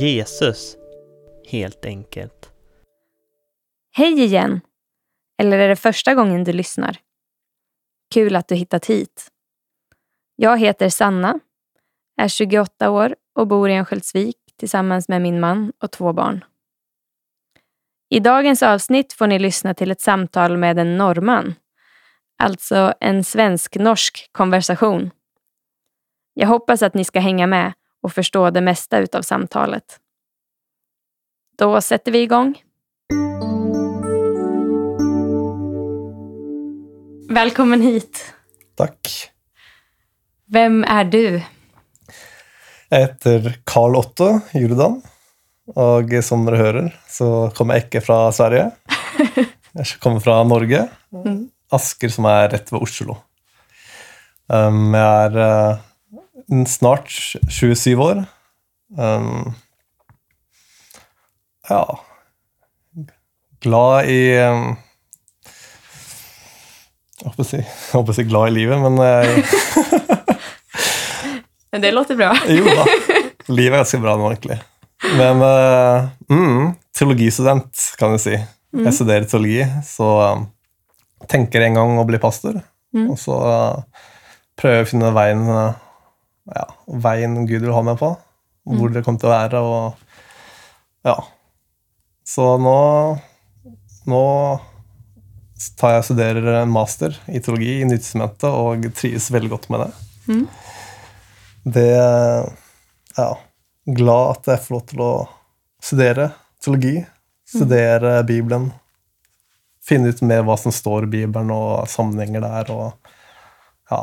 Jesus, helt enkelt. Hej igen! Eller är det första gången du lyssnar? Kul att du hittat hit. Jag heter Sanna, är 28 år och bor i Örnsköldsvik tillsammans med min man och två barn. I dagens avsnitt får ni lyssna till ett samtal med en norrman. Alltså en svensk-norsk konversation. Jag hoppas att ni ska hänga med och förstå det mesta utav samtalet. Då sätter vi igång. Välkommen hit. Takk. Vem er du? Jeg heter Carl Otto Jordan, og som dere hører, så kommer jeg ikke fra Sverige. Jeg kommer fra Norge. Asker, som er rett ved Oslo. Um, jeg er snart 27 år. Um, ja Glad i um, Jeg holdt på å si, holdt å si glad i livet, men Men Det låter bra. Jo da. Livet er ganske bra nå, egentlig. Men uh, mm, teologistudent, kan jeg si. Jeg studerer teologi, så um, tenker en gang å bli pastor. Mm. Og så uh, prøver å finne veien, uh, ja, veien Gud vil ha meg på. Hvor det kommer til å være. Og ja. Så nå, nå tar jeg og studerer en master i teologi i Nytestamentet og trives veldig godt med det. Mm. Det Ja. Glad at jeg får lov til å studere teologi, studere Bibelen. Finne ut mer hva som står i Bibelen, og sammenhenger der. Og ja,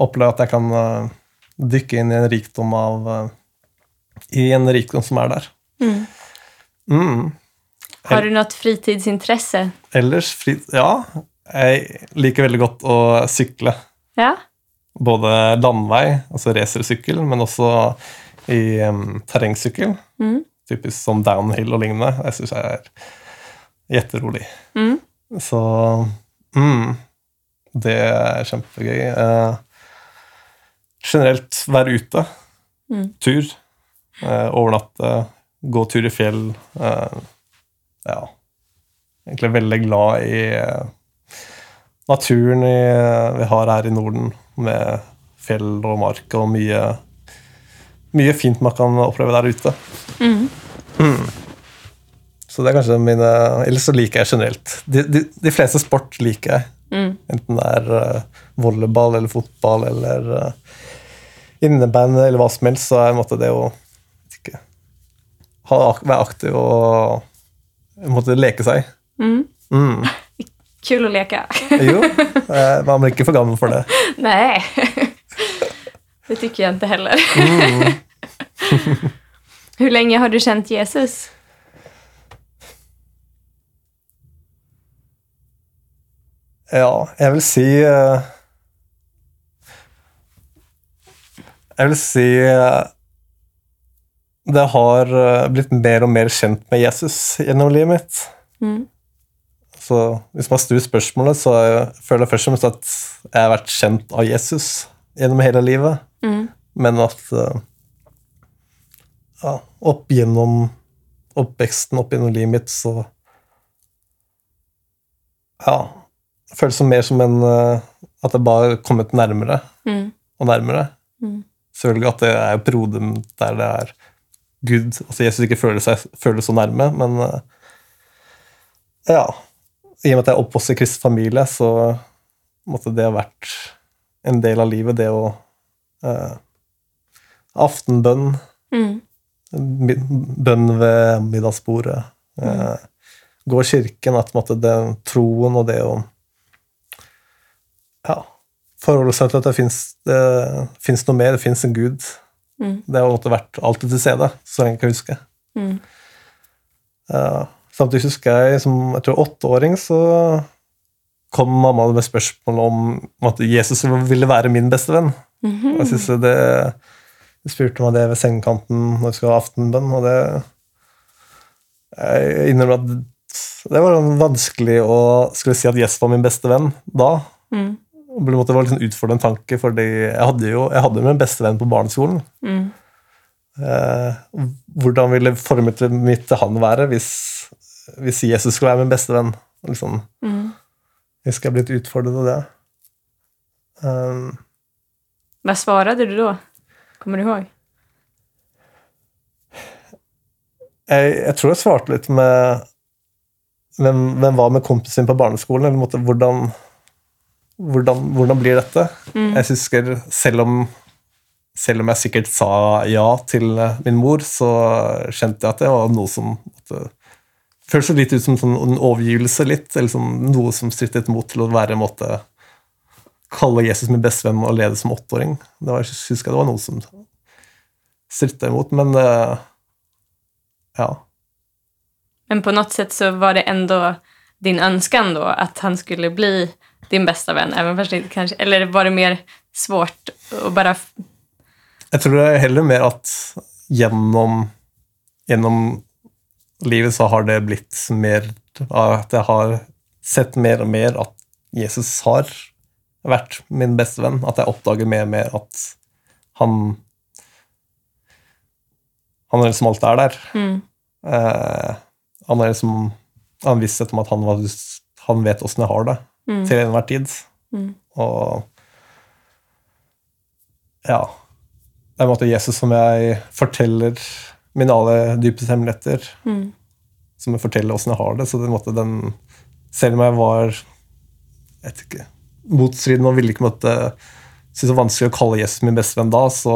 oppleve at jeg kan eh, dykke inn i en rikdom av eh, I en rikdom som er der. Mm. Mm. Har du noe fritidsinteresse? Ellers fri... Ja, jeg liker veldig godt å sykle. Ja. Både landvei, altså racersykkel, men også i um, terrengsykkel. Mm. Typisk som downhill og lignende. Jeg syns jeg er gjetterolig. Mm. Så mm, det er kjempegøy. Eh, generelt være ute. Mm. Tur. Eh, overnatte. Gå tur i fjell. Eh, ja. Egentlig veldig glad i eh, naturen i, vi har her i Norden, med fjell og mark og mye, mye fint man kan oppleve der ute. Mm. Så det er kanskje mine Eller så liker jeg generelt. De, de, de fleste sport liker jeg. Mm. Enten det er eh, volleyball eller fotball eller uh, innebandy eller hva som helst, så er måte det å ikke, ha, være aktiv og måte leke seg. Mm. Mm. Kul å leke. Jo, man blir ikke for gammel for det. Nei. det tycker jag inte heller. Mm. Hvor lenge har du kjent Jesus? Ja, jeg vil si eh, Jeg vil si eh, det har eh, blitt mer og mer kjent med Jesus gjennom livet mitt. Mm. Så hvis man snur spørsmålet, så jeg føler jeg først og fremst at jeg har vært kjent av Jesus gjennom hele livet. Mm. Men at eh, ja, opp gjennom oppveksten, opp gjennom livet mitt, så Ja. Føles som mer som en At jeg bare har kommet nærmere Mm. og nærmere. Mm. Selvfølgelig at det er perioder der det er Gud Altså Jesus ikke føler seg føler så nærme, men eh, ja. I og med at jeg er oppvokst i kristen familie, så måtte det ha vært en del av livet, det å eh, Aftenbønn, Mm. bønn ved middagsbordet, eh, gå i kirken, at måtte, det, troen og det å ja, forholde seg til at det fins noe mer, det fins en gud. Mm. Det har måte vært alltid til stede, så lenge jeg kan huske. Mm. Uh, samtidig husker jeg som jeg tror åtteåring så kom mamma med spørsmål om at Jesus ville være min bestevenn. Mm -hmm. Jeg synes det jeg spurte meg det ved sengekanten når vi skulle ha aftenbønn, og det Jeg innrømmer at det var vanskelig å skulle si at Jesus var min beste venn da. Mm. Og på en måte var det sånn utfordrende tanke, fordi jeg hadde jo jeg hadde jo min beste venn på barneskolen. Mm. Eh, hvordan ville formet mitt til han være hvis, hvis Jesus skulle være min beste venn? Liksom, Mm. jeg husker jeg ble litt utfordret av det. Um, Hva svarte du da? Kommer du ihåg? jeg, jeg tror jeg svarte litt med hvem, hvem var med kompisen på barneskolen? Eller måtte, hvordan, hvordan, hvordan blir dette? Mm. Jeg husker, selv om, selv om jeg sikkert sa ja til eh, min mor, så kjente jeg at det var noe som måtte, føltes litt ut som sånn en overgivelse, litt, eller sånn, noe som strittet mot til å være en måte kalle Jesus min bestevenn og lede som åtteåring. Det var, jeg husker det var noe som strittet imot, men eh, ja. Men på noe sett så var det enda din ønske at att han skulle bli din bästa vän, även fast det kanske, eller var det mer svårt å bare Jeg tror det er heller mer at gjennom, gjennom livet så har det blitt mer At jeg har sett mer og mer at Jesus har vært min beste venn. At jeg oppdager mer og mer at han Han er liksom alltid er der. Mm. Uh, han er liksom Han visshet om at han, var, han vet åssen jeg har det Mm. til enhver tid. Mm. Og ja Det er en måte Jesus som jeg forteller mine aller dypeste hemmeligheter. Mm. Som jeg forteller åssen jeg har det. Så det en måte den Selv om jeg var jeg vet ikke, motstridende og ville ikke måtte synes det var vanskelig å kalle Jesus min bestevenn da, så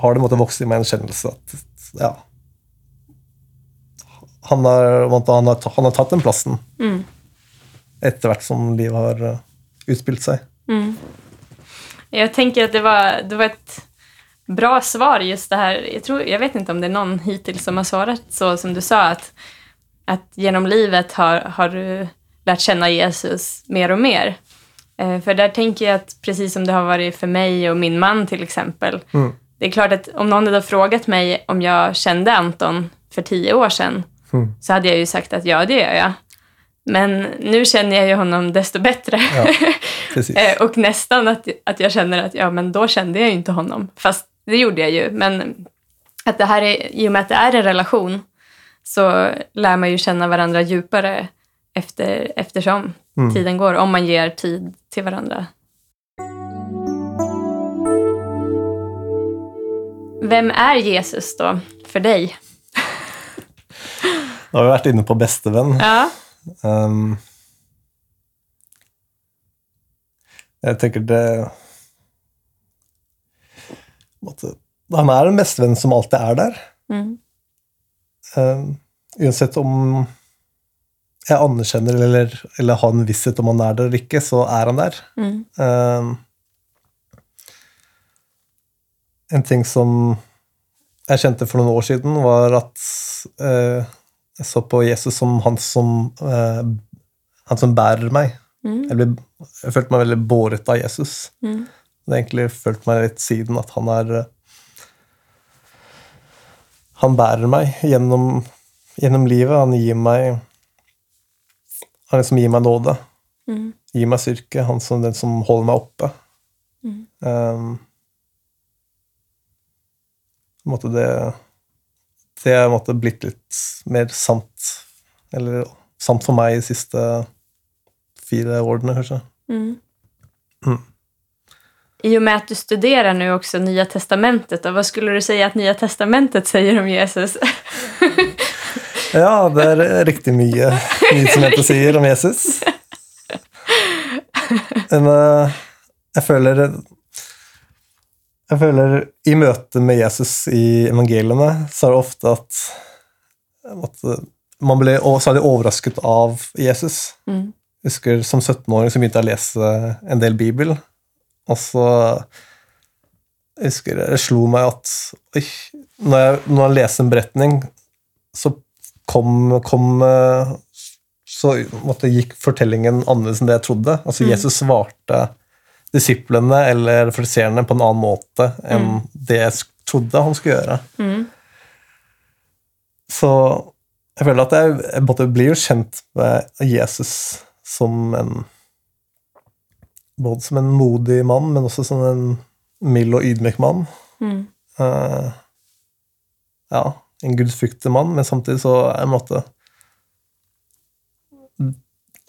har det måttet vokse i meg en kjennelse at ja han har, han, har, han har tatt den plassen Mm. Etter hvert som livet har eh, utspilt seg. Mm. Jeg tenker at det var, det var et bra svar just det her. Jeg, tror, jeg vet ikke om det er noen hittil som har svarat så som du sa at, at gjennom livet har, har du lært kjenne Jesus mer og mer. Eh, der tenker jeg at, att precis som det har vært for meg og min man til eksempel, Mm. Det er klart at om noen hadde frågat meg om jeg kjente Anton for tio år siden, Mm. så hadde jeg jo sagt at ja, det gjør jag. Men nu känner jag ju honom desto bättre. Ja. Eh, och nästan att, att jag känner att ja, men då kände jag ju inte honom. Fast det gjorde jag ju. Men att det här är, i och med att det är en relation så lär man ju känna varandra djupare efter, eftersom Mm. tiden går. Om man ger tid till varandra. Vem är Jesus då för dig? Nå har vi vært inne på bestevenn. Ja. Um, jeg tenker det måtte, Han er en bestevenn som alltid er der. Mm. Um, uansett om jeg anerkjenner eller, eller har en visshet om han er der eller ikke, så er han der. Mm. Um, en ting som jeg kjente for noen år siden, var at eh, jeg så på Jesus som han som, eh, han som bærer meg. Mm. Jeg, ble, jeg følte meg veldig båret av Jesus. Mm. Jeg har egentlig følt meg litt siden at han er eh, Han bærer meg gjennom, gjennom livet. Han gir meg Han liksom gir meg nåde. Mm. Gir meg styrke. Han som den som holder meg oppe. Mm. Um, på en måte det Det har måtte blitt litt mer sant. Eller sant for meg de siste fire årene, kanskje. Mm. Mm. I og med at du studerer nå også Nya Testamentet, hva vad skulle du si at Nya Testamentet sier om Jesus? Ja, det er riktig mye mye Testamentet sier om Jesus. Men eh, jeg føler Jeg føler i møte med Jesus i evangeliene, så er det ofte at, at man blir særlig overrasket av Jesus. Mm. Jeg husker Som 17-åring så begynte jeg å lese en del Bibel. Og så jeg husker det slo meg at oi, når, jeg, når jeg leser en beretning, så kom, kom Så måtte, gikk fortellingen annerledes enn det jeg trodde. Altså Mm. Jesus svarte disiplene eller friserende på en annen måte enn Mm. det jeg trodde han skulle gjøre. Mm. Så jeg føler at jeg, jeg blir bli jo kjent med Jesus som en Både som en modig mann, men også som en mild og ydmyk mann. Mm. Uh, ja, en gudfryktig mann, men samtidig så er en måte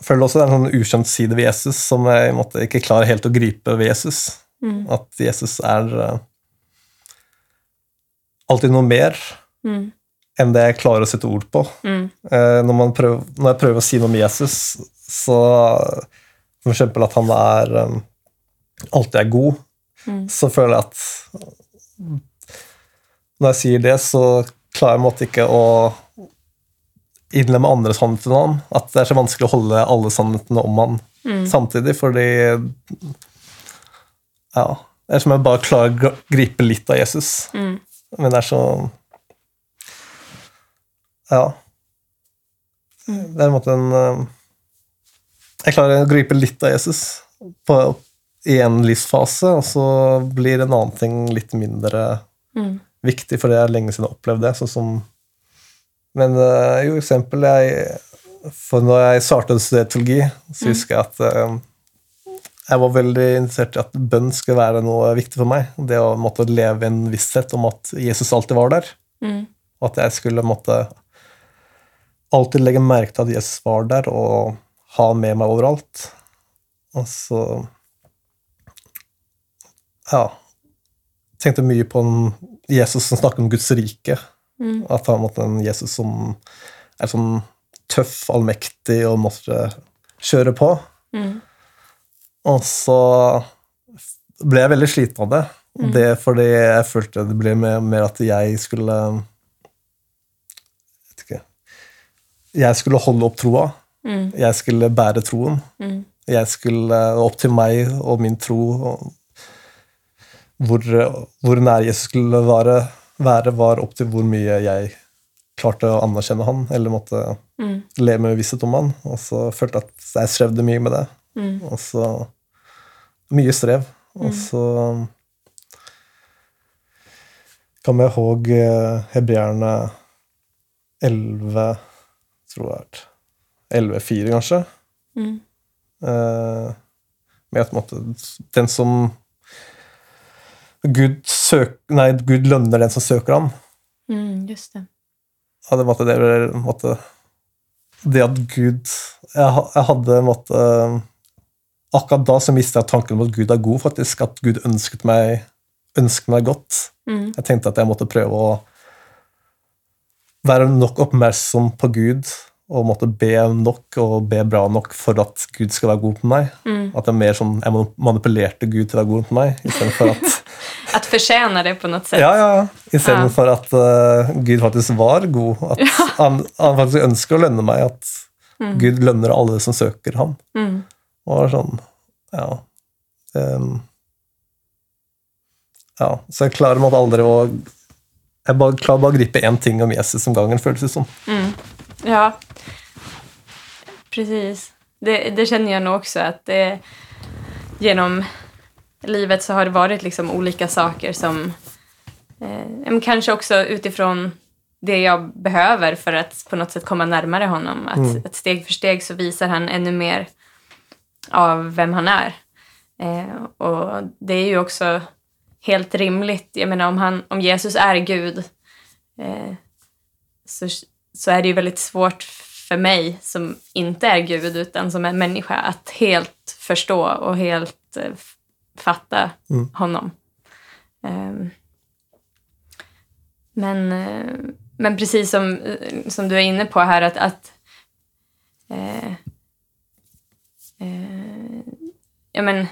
føler også det er en sånn ukjent side ved Jesus som jeg måte, ikke klarer helt å gripe ved Jesus. Mm. At Jesus er uh, alltid noe mer Mm. enn det jeg klarer å sette ord på. Mm. Uh, når, man prøver, når jeg prøver å si noe om Jesus, så For eksempel at han er um, alltid er god, Mm. så føler jeg at når jeg sier det, så klarer jeg måte ikke å innlemme andre sannheter om han. At det er så vanskelig å holde alle sannhetene om han Mm. samtidig, fordi Ja. Det er som om jeg bare klarer å gripe litt av Jesus, Mm. men det er så Ja. Det er en måte en eh, Jeg klarer å gripe litt av Jesus på, i en livsfase, og så blir en annen ting litt mindre Mm. viktig, for det er lenge siden jeg har opplevd det. Sånn som Men uh, jo, eksempel jeg, For når jeg startet å studere teologi, så husker jeg at eh, jeg var veldig interessert i at bønn skulle være noe viktig for meg. Det å måtte leve i en visshet om at Jesus alltid var der. Mm. Og at jeg skulle måtte alltid legge merke til at Jesus var der, og ha han med meg overalt. Og så Ja. Tenkte mye på en Jesus som snakker om Guds rike. Mm. At han måtte en Jesus som er sånn tøff, allmektig og måtte kjøre på. Mm. Og så ble jeg veldig sliten av det. Mm. Det fordi jeg følte det ble mer, mer at jeg skulle vet ikke, Jeg skulle holde opp troa. Mm. Jeg skulle bære troen. Mm. Jeg skulle opp til meg og min tro. og Hvor, hvor nær Jesus skulle være, være, var opp til hvor mye jeg klarte å anerkjenne han, eller måtte Mm. le med visshet om han. Og så følte jeg at jeg strevde mye med det. Mm. Og så Mye strev. Og så kan jeg ihåg eh, hebreerne 11 Tror jeg det er 11-4, kanskje. Mm. Eh, med at måte, den som Gud, søk, nei, Gud lønner den som søker ham. Mm. Just det. Ja, det, måtte, det, måtte, det at Gud Jeg, jeg hadde måtte, Akkurat da så mistet jeg tanken om at Gud er god, faktisk. At Gud ønsket meg, ønsket meg godt. Mm. Jeg tenkte at jeg måtte prøve å være nok oppmerksom på Gud og måtte be nok og be bra nok for at Gud skal være god på meg. Mm. At jeg mer sånn, jeg manipulerte Gud til å være god på meg, istedenfor at Att förtjäna det på noe sett? Ja, ja, ja. Istedenfor Ja. at uh, Gud faktisk var god. At han, han faktisk ønsker å lønne meg. At Mm. Gud lønner alle som søker ham. Mm. Og sånn, ja um, Ja, så jeg klarer måtte aldri å Jeg bare, klarer bare å gripe én ting om Jesus om gangen, føles det som. Mm. Ja, precis. Det, det känner jag nog också att det, genom livet så har det varit liksom olika saker som eh, kanske också utifrån det jag behöver för att på något sätt komma närmare honom. Att, Mm. att steg för steg så visar han ännu mer av vem han är. Eh, och det är ju också helt rimligt. Jag menar om, han, om Jesus är Gud eh, så, så är det ju väldigt svårt för mig som inte är Gud utan som är människa att helt förstå och helt eh, fatta Mm. honom. Um, men, eh, men precis som, eh, som du är inne på här att, att eh, eh, ja, men,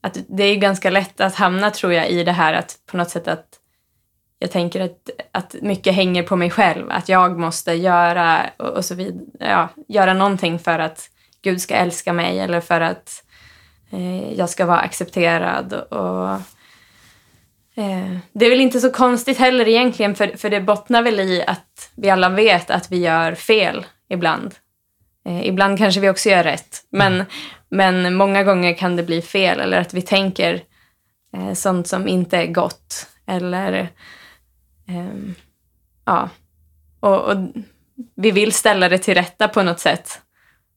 att det är ganska lätt att hamna tror jag i det här att på något sätt att jag tänker att, att mycket hänger på mig själv. Att jag måste göra och, och så vid, ja, göra någonting för att Gud ska älska mig eller för att eh, jag ska vara accepterad. Och, eh, det är väl inte så konstigt heller egentligen för, för det bottnar väl i att vi alla vet att vi gör fel ibland. Eh, ibland kanske vi också gör rätt. Men, men många gånger kan det bli fel eller att vi tänker eh, sånt som inte är gott. Eller ehm, ja, och, och vi vill ställa det till rätta på något sätt.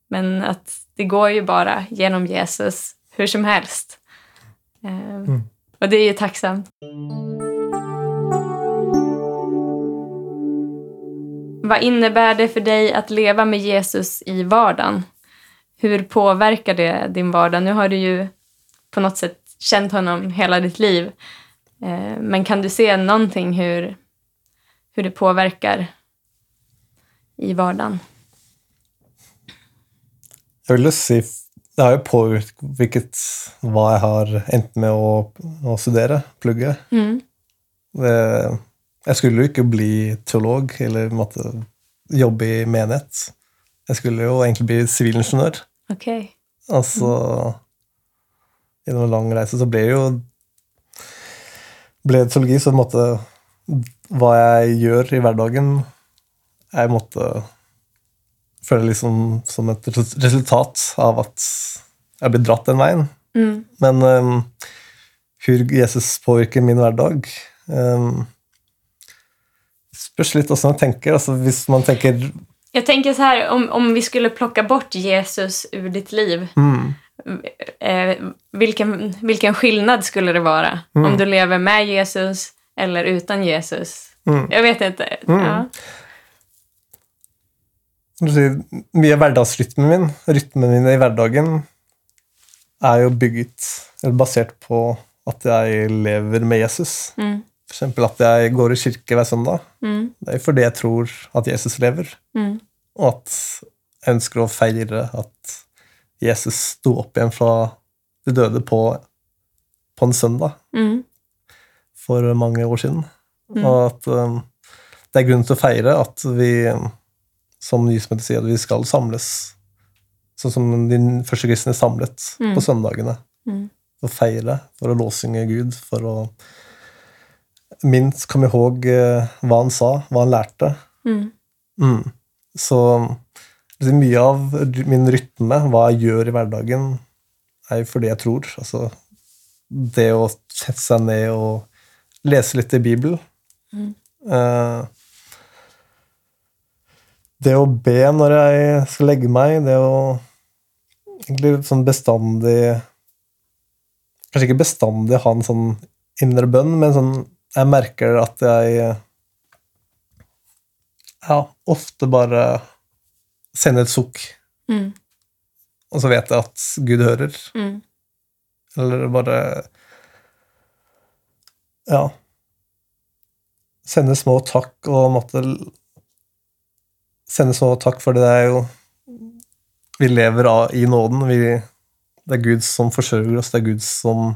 Men att det går ju bara genom Jesus hur som helst. Ehm, Och det är ju tacksamt. Vad innebär det för dig att leva med Jesus i vardagen? Hur påverkar det din vardag? Nu har du ju på något sätt känt honom hela ditt liv. Eh, men kan du se någonting hur, hur det påverkar i vardagen? Jeg vil jo si det har jo påvirket hva jeg har endt med å, å studere, plugge. Mm. Det, jeg skulle jo ikke bli teolog eller måtte jobbe i menighet. Jeg skulle jo egentlig bli sivilingeniør. Ok. Altså Gjennom en lang reise så ble det jo ble det teologi, så måtte hva jeg gjør i hverdagen, jeg måtte føle liksom som et resultat av at jeg blir dratt den veien. Mm. Men um, hvordan Jesus påvirker min hverdag um, Spørs litt hvordan man tenker. Altså, hvis man tenker Jeg tenker så her, om, om vi skulle plukke bort Jesus ur ditt liv, mm, eh, vilken, vilken skillnad skulle det vara? Om du lever med Jesus eller utan Jesus? mm. Jag vet inte. Mm. Ja. Du sier, Mye av hverdagsrytmen min, rytmen min i hverdagen, er jo bygget eller basert på at jeg lever med Jesus. Mm. Eksempel at jeg går i kirke hver søndag. Mm. Det er fordi jeg tror at Jesus lever, Mm. og at jeg ønsker å feire at Jesus sto opp igjen fra de døde på, på en søndag Mm. for mange år siden. Mm. Og at um, det er grunn til å feire at vi, som Nysmøtet sier, at vi skal samles. Sånn som de første kristne samlet Mm. på søndagene. Mm. For å feire, for å låsynge Gud, for å minst komme ihåg eh, hva han sa, hva han lærte. Mm. Mm. Så mye av min rytme, hva jeg gjør i hverdagen, er jo fordi jeg tror. Altså, det å sette seg ned og lese litt i Bibelen. Mm. Eh, det å be når jeg skal legge meg, det å egentlig sånn bestandig Kanskje ikke bestandig ha en sånn indre bønn, men sånn jeg merker at jeg ja, ofte bare sender et sukk, Mm. og så vet jeg at Gud hører. Mm. Eller bare Ja. Sende små takk og måtte Sende små takk, for det er jo Vi lever av, i nåden. Vi, det er Gud som forsørger oss, det er Gud som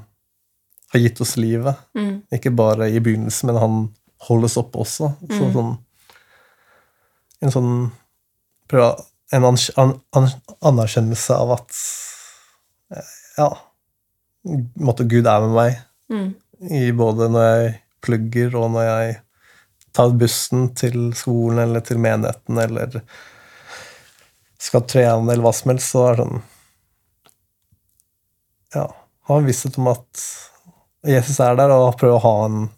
har gitt oss livet. Mm. Ikke bare i begynnelsen, men han holder oss oppe også. Så, Mm. sånn, en sånn prøv, En anerkjennelse av at eh, Ja, måtte Gud er med meg Mm. i både når jeg plugger, og når jeg tar bussen til skolen eller til menigheten, eller skal trene, eller hva som helst, så er det sånn Ja, ha en visshet om at Jesus er der, og prøve å ha en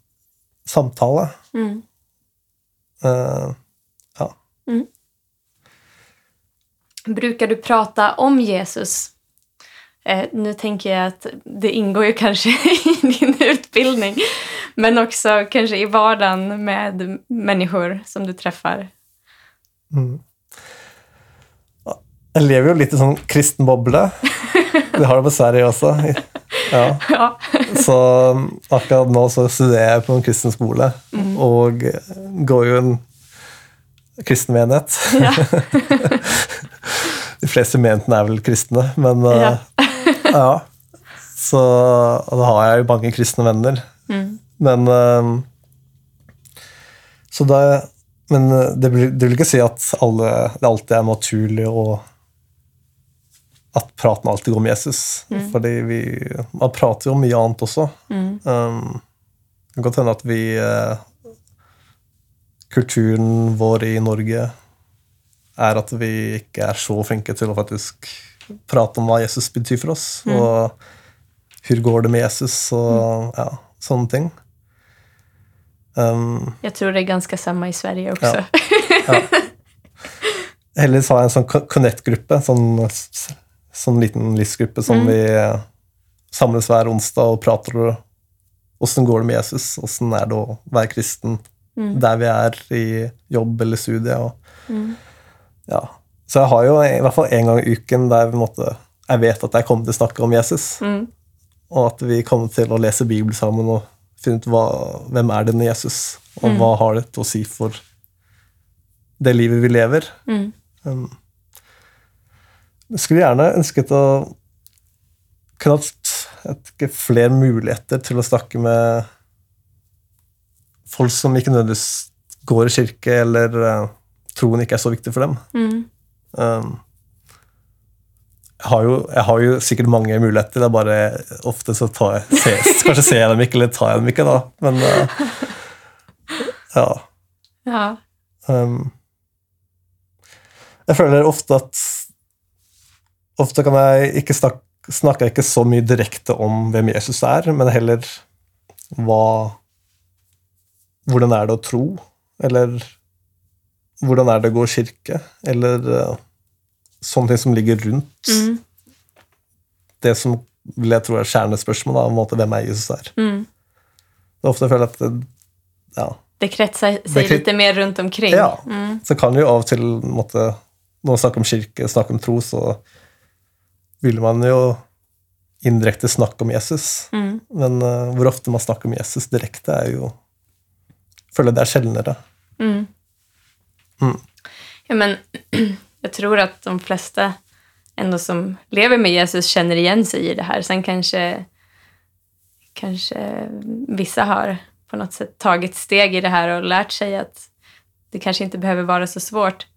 samtale. Mm. Uh, ja. Brukar du prata om Jesus? Eh, nu tänker jag att det ingår ju kanske i din utbildning, men också kanske i vardagen med människor som du träffar. Mm. Jeg lever jo litt i sånn kristen boble. Det har det på Sverige også. Ja. Så akkurat nå så studerer jeg på en kristen skole, og går jo en kristen menighet. Ja. De fleste menten er vel kristne, men eh, Ja. ja. Så og da har jeg jo mange kristne venner. Mm. Men eh, Så da Men eh, det vil, ikke si at alle, det alltid er naturlig å At praten alltid går med Jesus. Fordi vi Man prater jo om mye annet også. Mm. Um, det kan godt hende at vi Kulturen vår i Norge er at vi ikke er så flinke til å faktisk prate om hva Jesus betyr for oss, og hvordan går det med Jesus, og ja, sånne ting. Um, jeg tror det er ganske samme i Sverige også. Ja, ja. Heldigvis har jeg en sånn Connect-gruppe, sånn, sånn liten livsgruppe som Mm. vi eh, samles hver onsdag og prater åssen går det med Jesus, åssen er det å være kristen Mm. der vi er i jobb eller studie. Og, Mm. Ja. Så jeg har jo i hvert fall en gang i uken der måte, jeg vet at jeg kommer til å snakke om Jesus, Mm. og at vi kommer til å lese Bibelen sammen og finne ut hva, hvem er denne Jesus, og Mm. hva har det til å si for det livet vi lever. Mm. Um, jeg skulle gjerne ønsket å kunne hatt flere muligheter til å snakke med folk som ikke nødvendigvis går i kirke, eller uh, troen ikke er så viktig for dem. Mm. Um, jeg, har jo, jeg har jo sikkert mange muligheter, det er bare ofte så tar jeg, ses, kanskje ser jeg dem ikke, eller tar jeg dem ikke, da. Men uh, ja. Ja. Um, jeg føler ofte at Ofte kan jeg ikke snakke, snakker jeg ikke så mye direkte om hvem Jesus er, men heller hva Hvordan er det å tro? Eller hvordan er det å gå i kirke? Eller uh, sånne ting som ligger rundt Mm. det som vil jeg tro er kjernespørsmålet, om at hvem er Jesus er. Mm. Det er ofte jeg føler at det, ja, Det kretsar Det sig kret- lite mer rundt omkring. Ja. Mm. Så kan jo av og til måtte, Når man snakker om kirke, snakker om tro, så vil man jo indirekte snakke om Jesus. Mm. Men uh, hvor ofte man snakker om Jesus direkte, er jo Jeg føler det er sjeldnere. Mm. Mm. Ja, men jag tror att de flesta ändå som lever med Jesus känner igen sig i det här. Sen kanske, kanske vissa har på något sätt tagit steg i det här och lärt sig att det kanske inte behöver vara så svårt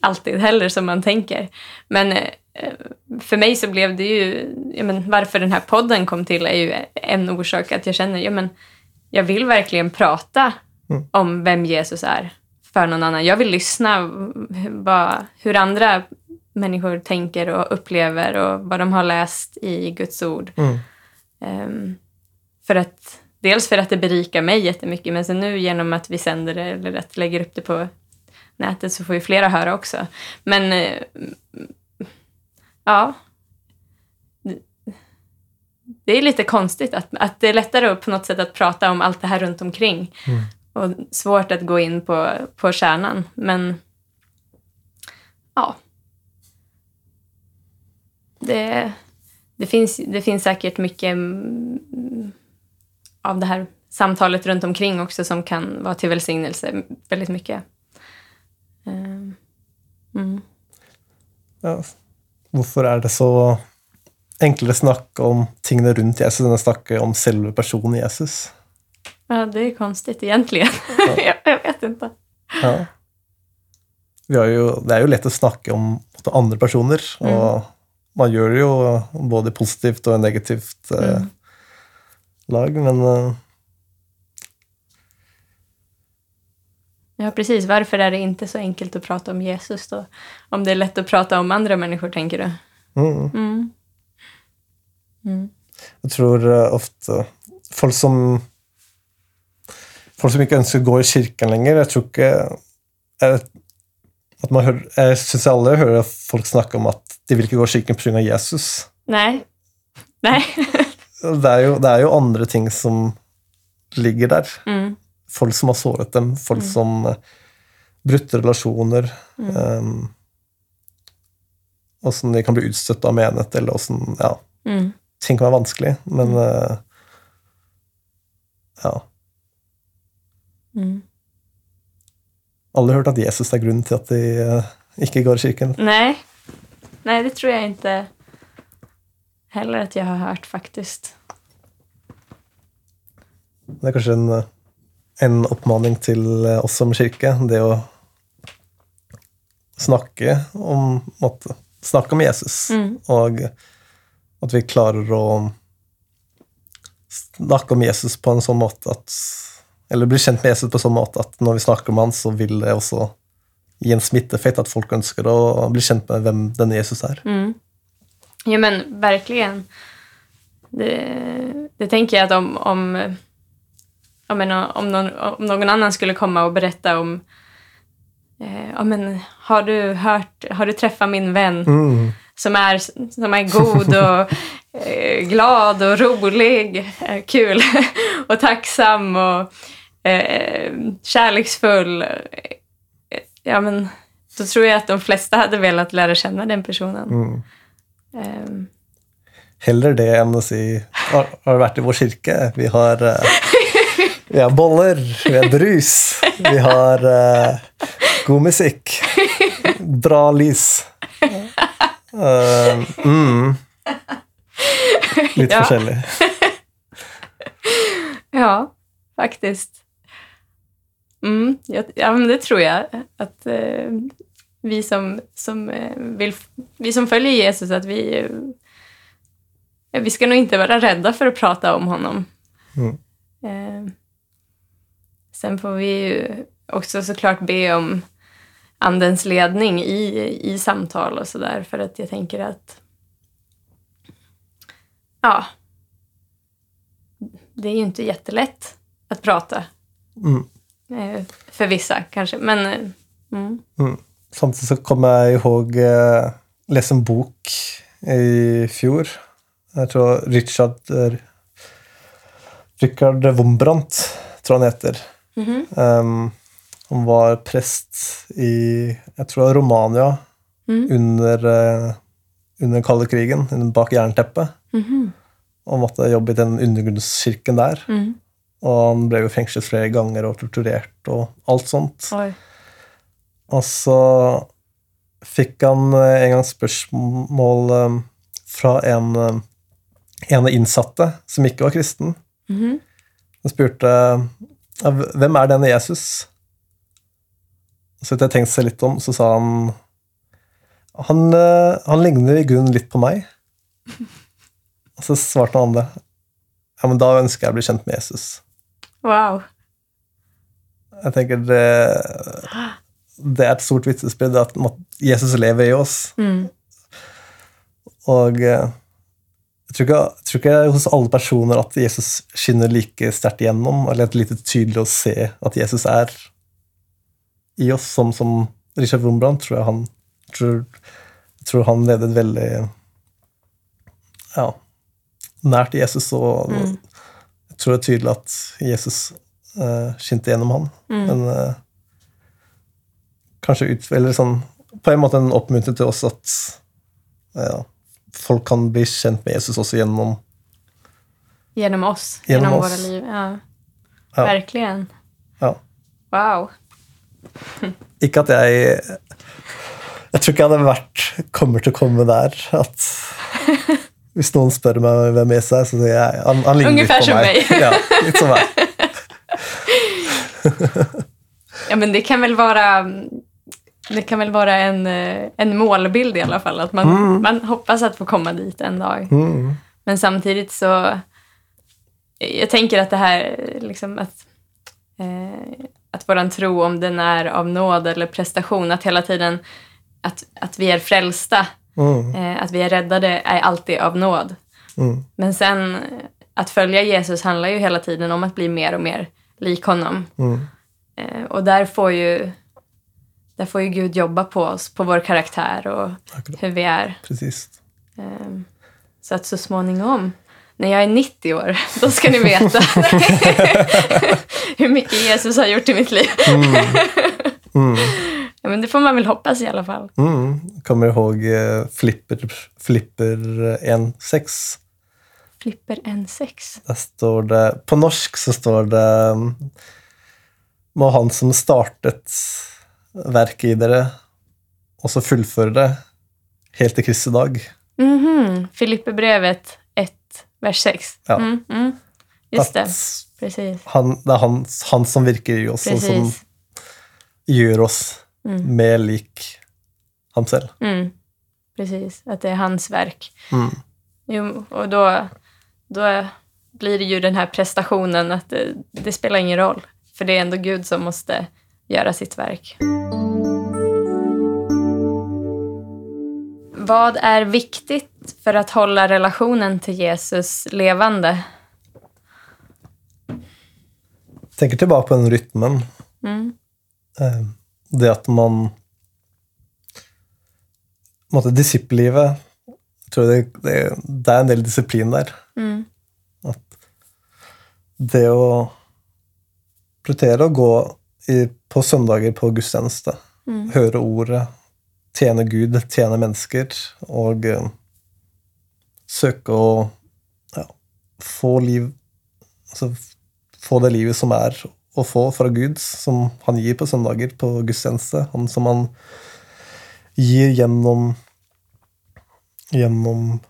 alltid heller som man tänker. Men for för mig så blev det ju, ja, men varför den här podden kom till är ju en orsak att jag känner, ja men jag vill verkligen prata Mm. om vem Jesus är för någon annan. Jag vill lyssna vad, hur andra människor tänker och upplever och vad de har läst i Guds ord. Mm. Um, för att, dels för att det berikar mig jättemycket, men sen nu genom att vi sänder det eller att lägger upp det på nätet så får ju flera höra också. Men uh, ja, det är lite konstigt att, att det är lättare på något sätt att prata om allt det här runt omkring Mm. Och svårt att gå in på, på kärnan. Men ja, det, det, finns, det finns säkert mycket av det här samtalet runt omkring också som kan vara till välsignelse väldigt mycket. Ehm, Mm. Ja. Hvorfor er det så enklere å snakke om tingene rundt Jesus enn å snakke om selve personen Jesus? Ja, det är konstigt egentligen. Ja. jag vet inte. Ja. Vi har jo, det er jo lett å snakke om andre personer, og man gjør det jo både positivt og negativt eh, Mm. lag, men eh, Ja, precis. Varför är det ikke så enkelt å prate om Jesus då? Om det er lett å prate om andre mennesker, tenker du? mm, Mm. Mm. jeg tror eh, ofte folk som Folk som ikke ønsker å gå i kirken lenger, jeg tror ikke jeg, at man hører, Jeg syns alle hører folk snakke om at de vil ikke gå i kirken pga. Jesus. Nei. Nei. Det er, jo, det er jo andre ting som ligger der. Mm. Folk som har såret dem, folk som eh, brutte relasjoner. Um, Åssen de kan bli utstøtt av menighet, eller åssen ja, Mm. Ting kan være vanskelig, men uh, ja. Mm. Aldri hørt at Jesus er grunnen til at de eh, ikke går i kirken. Nei. Nei, det tror jeg inte heller at jeg har hørt, faktisk. Det er kanskje en, eh, en oppmaning til eh, oss som kirke, det å snakke om, måtte, snakke om Jesus. Mm. Og at vi klarer å snakke om Jesus på en sånn måte at Eller bli kjent med Jesus på sånn måte at når vi snakker om han, så vil det også gi en smitteeffekt, at folk ønsker å bli kjent med hvem denne Jesus er. Mm. Ja, men verkligen. Det, det tenker jeg at om, om, ja, men om, någon, om någon annan skulle komma och berätta om eh, ja, men, har, du hört, har du träffat min vän Mm. som, är, som är god och eh, glad och rolig, eh, kul och tacksam och eh, kärleksfull. eh, Ja, men då tror jag att de flesta hade velat lära känna den personen. Mm. Um. Heller det enn å si Har, har du vært i vår kirke? Vi har, uh, vi har boller, vi har brus, vi har uh, god musikk. Bra lys. Uh, mm. Litt Ja. forskjellig. ja, faktiskt. Mm, ja, ja, men det tror jeg. At uh, vi som, som uh, vil, vi som følger Jesus, at vi, uh, vi skal nå ikke være redde for å prate om ham. Mm. Sen får vi også så såklart be om andens ledning i, i samtal och sådär, for at jeg tenker at ja, det er jo ikke kjempelett å prate. Mm. Eh, för vissa kanske, men eh, mm. Mm. Samtidig så kom jeg ihåg eh, lese en bok i fjor. Jeg tror Richard eh, Richard Wombrandt, tror han heter. Mhm. Um, han var prest i jeg tror Romania Mm. under, uh, under den kalde krigen, bak jernteppet. Mhm. Og måtte jobbe i den undergrunnskirken der. Mm. Og han ble jo fengslet flere ganger og torturert og alt sånt. Oi. Og så fikk han eh, en gang spørsmål eh, fra en, eh, en av innsatte som ikke var kristen. Mhm. Han spurte hvem er denne Jesus? Så etter jeg tenkte seg litt om, så sa han han, han ligner i grunnen litt på meg. Og så svarte han det. Ja, men da ønsker jeg å bli kjent med Jesus. Wow. Jeg tenker det, det er et stort vitsespredd at Jesus lever i oss. Mm. Og eh, jeg tror, ikke, jeg tror ikke hos alle personer at Jesus skinner like sterkt igjennom, eller er lite tydelig å se at Jesus er i oss, som, som Richard Wombrandt, tror jeg han tror, tror han levde et veldig ja, nært Jesus, og Mm. Jeg tror det er tydelig at Jesus uh, skinte gjennom han. Mm. Men uh, kanskje ut, eller sånn, på en måte en oppmuntring til oss at ja, folk kan bli kjent med Jesus også gjennom Gjennom oss, Gjennom, gjennom oss. våre liv. Ja. Ja. Verkligen. ja. Wow. Ikke at jeg Jeg tror ikke jeg hadde vært kommer til å komme der at hvis noen spør meg hvem Jesus er, så sier jeg han, han ligner litt Ungefär på som meg. meg. ja, litt som meg. Ja, men det kan vel være det kan vel være en, eh, en målbild i alle fall. At man, Mm. man hoppas att få komma dit en dag. Mm. Men samtidig så... Jeg tenker at det her liksom att, eh, att våran tro, om den er av nåd eller prestation, at hele tiden at, at vi er frälsta, Mm. eh, att vi är räddade, är alltid av nåd. Mm. Men sen, att följa Jesus handlar ju hela tiden om att bli mer och mer lik honom. Mm. Eh, och där får ju där får ju Gud jobba på oss, på vår karaktär och Akkurat. hur vi är. Precis. Eh, så att så småningom, när jag är 90 år, då ska ni veta hur mycket Jesus har gjort i mitt liv. Ja, men det får man väl hoppas i alla fall. Mm. Kommer ihåg eh, Flipper, Flipper 1.6. Flipper N6. Der står det På norsk så står det Må han som startet verket i dere, også fullføre det helt til Kristi dag. Mm -hmm. Filippebrevet 1, vers 6. Ja. Mm, -hmm. Just det, precis. han, det er han, han som virker i oss, og som gjør oss Mm. mer lik ham selv. Mm, precis, att det är hans verk. Mm. Jo, och då, då blir det ju den här prestationen att det, det spelar ingen roll. För det är ändå Gud som måste göra sitt verk. Vad är viktigt för att hålla relationen till Jesus levande? Tenker tilbake på den rytmen. Mm. Eh, Det at man på en måte, Disippellivet jeg det, det, det er en del disiplin der. Mm. det å prioritere å gå i, på søndager på gudstjeneste. Mm. Høre ordet, tjene Gud, tjene mennesker, og uh, søke å ja, få liv Altså få det livet som er å få fra Gud, som han gir på søndager på gudstjeneste. Han som han gir gjennom Gjennom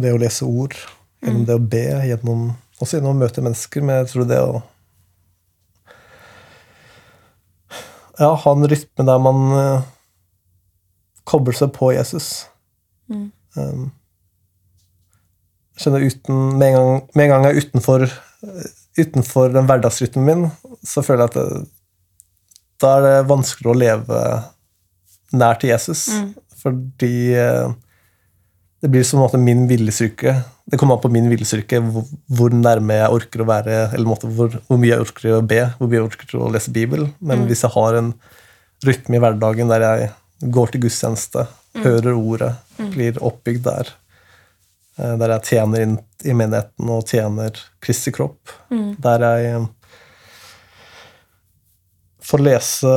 det å lese ord, gjennom det å be, gjennom, også gjennom å møte mennesker. Men jeg tror det å ja, ha en rytme der man uh, kobler seg på Jesus. Mm. Um, skjønner, uten, med, en gang, med en gang jeg er utenfor, eh, utenfor den hverdagsrytmen min, så føler jeg at det, da er det vanskeligere å leve nær til Jesus. Mm. Fordi eh, det blir som måte min viljestyrke. Det kommer an på min viljestyrke hvor, hvor nærme jeg orker å være, eller måte hvor, hvor mye jeg orker å be, hvor mye jeg orker å lese Bibelen. Men Mm. hvis jeg har en rytme i hverdagen der jeg går til gudstjeneste, Mm. hører ordet, blir oppbygd der, der jeg tjener inn i menigheten og tjener Kristi kropp, Mm. der jeg eh, får lese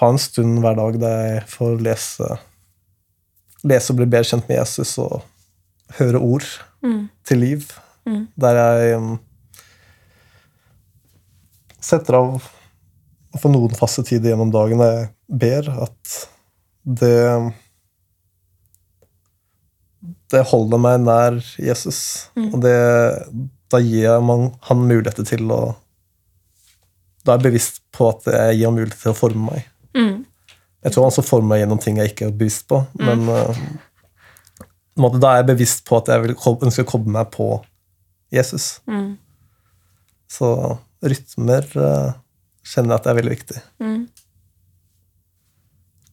Ha en stund hver dag der jeg får lese lese og bli bedre kjent med Jesus og høre ord Mm. til liv. Mm. Der jeg um, setter av for noen faste tider gjennom dagen der jeg ber at det det holder meg nær Jesus. Mm. Og det, da gir man, han muligheter til å Da er jeg bevisst på at jeg gir ham mulighet til å forme meg. Mm. Jeg tror han også former meg gjennom ting jeg ikke er bevisst på. Men uh, da er jeg bevisst på at jeg vil, ønsker å koble meg på Jesus. Mm. Så rytmer uh, kjenner jeg at det er veldig viktig. Mm.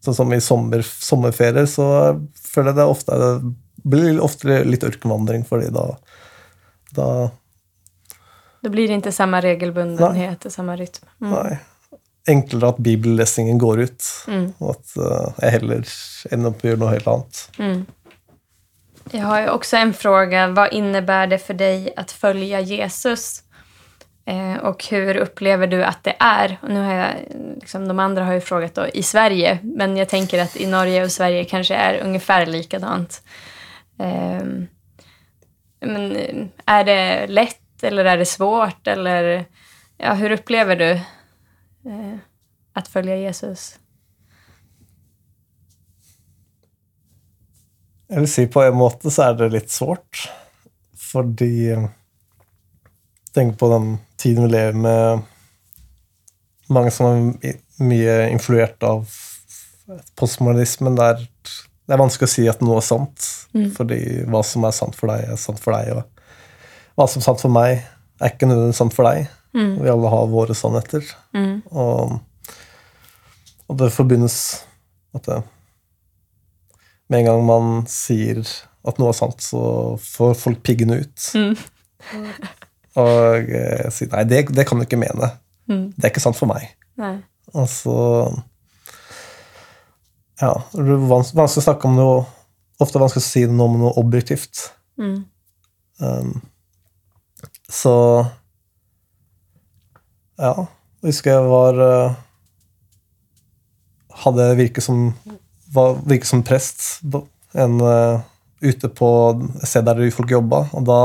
Sånn som i sommer, sommerferier, så føler jeg det ofte er det blir ofte litt ørkenvandring, fordi da, da Då blir det ikke samme regelbundenhet og samme rytm. Mm. Nei. Enklere at bibellesningen går ut, Mm. og at eh, jeg heller ender opp å gjøre noe helt annet. Mm. Jeg har jo også en fråga. Hva innebærer det for deg å følge Jesus? Eh, og hvordan opplever du at det er? Og nu har jeg, liksom, de andre har jo spurt i Sverige, men jeg tenker at i Norge og Sverige kanskje er omtrent likadant. Eh, men er det lett, eller er det svårt? Eller ja, Hvordan opplever du eh, att följa Jesus? Jeg vil si på en måte så er det litt svårt, fordi Tenk på den tiden vi lever med mange som er mye influert av postmodernismen, der det er vanskelig å si at noe er sant, Mm. fordi hva som er sant for deg, er sant for deg, og hva som er sant for meg, er ikke nødvendigvis sant for deg. Mm. Vi alle har våre sannheter. Mm. Og, og det forbindes at det, Med en gang man sier at noe er sant, så får folk piggene ut. Mm. Og eh, sier nei, det, det kan du ikke mene. Mm. Det er ikke sant for meg. Nei. Og så Ja, det er vans vanskelig å snakke om noe Ofte vanskelig å si noe om noe objektivt. Mm. Um, så Ja. Jeg husker jeg var uh, Hadde virket som var, virket som prest en, uh, ute på et sted der folk jobba, og da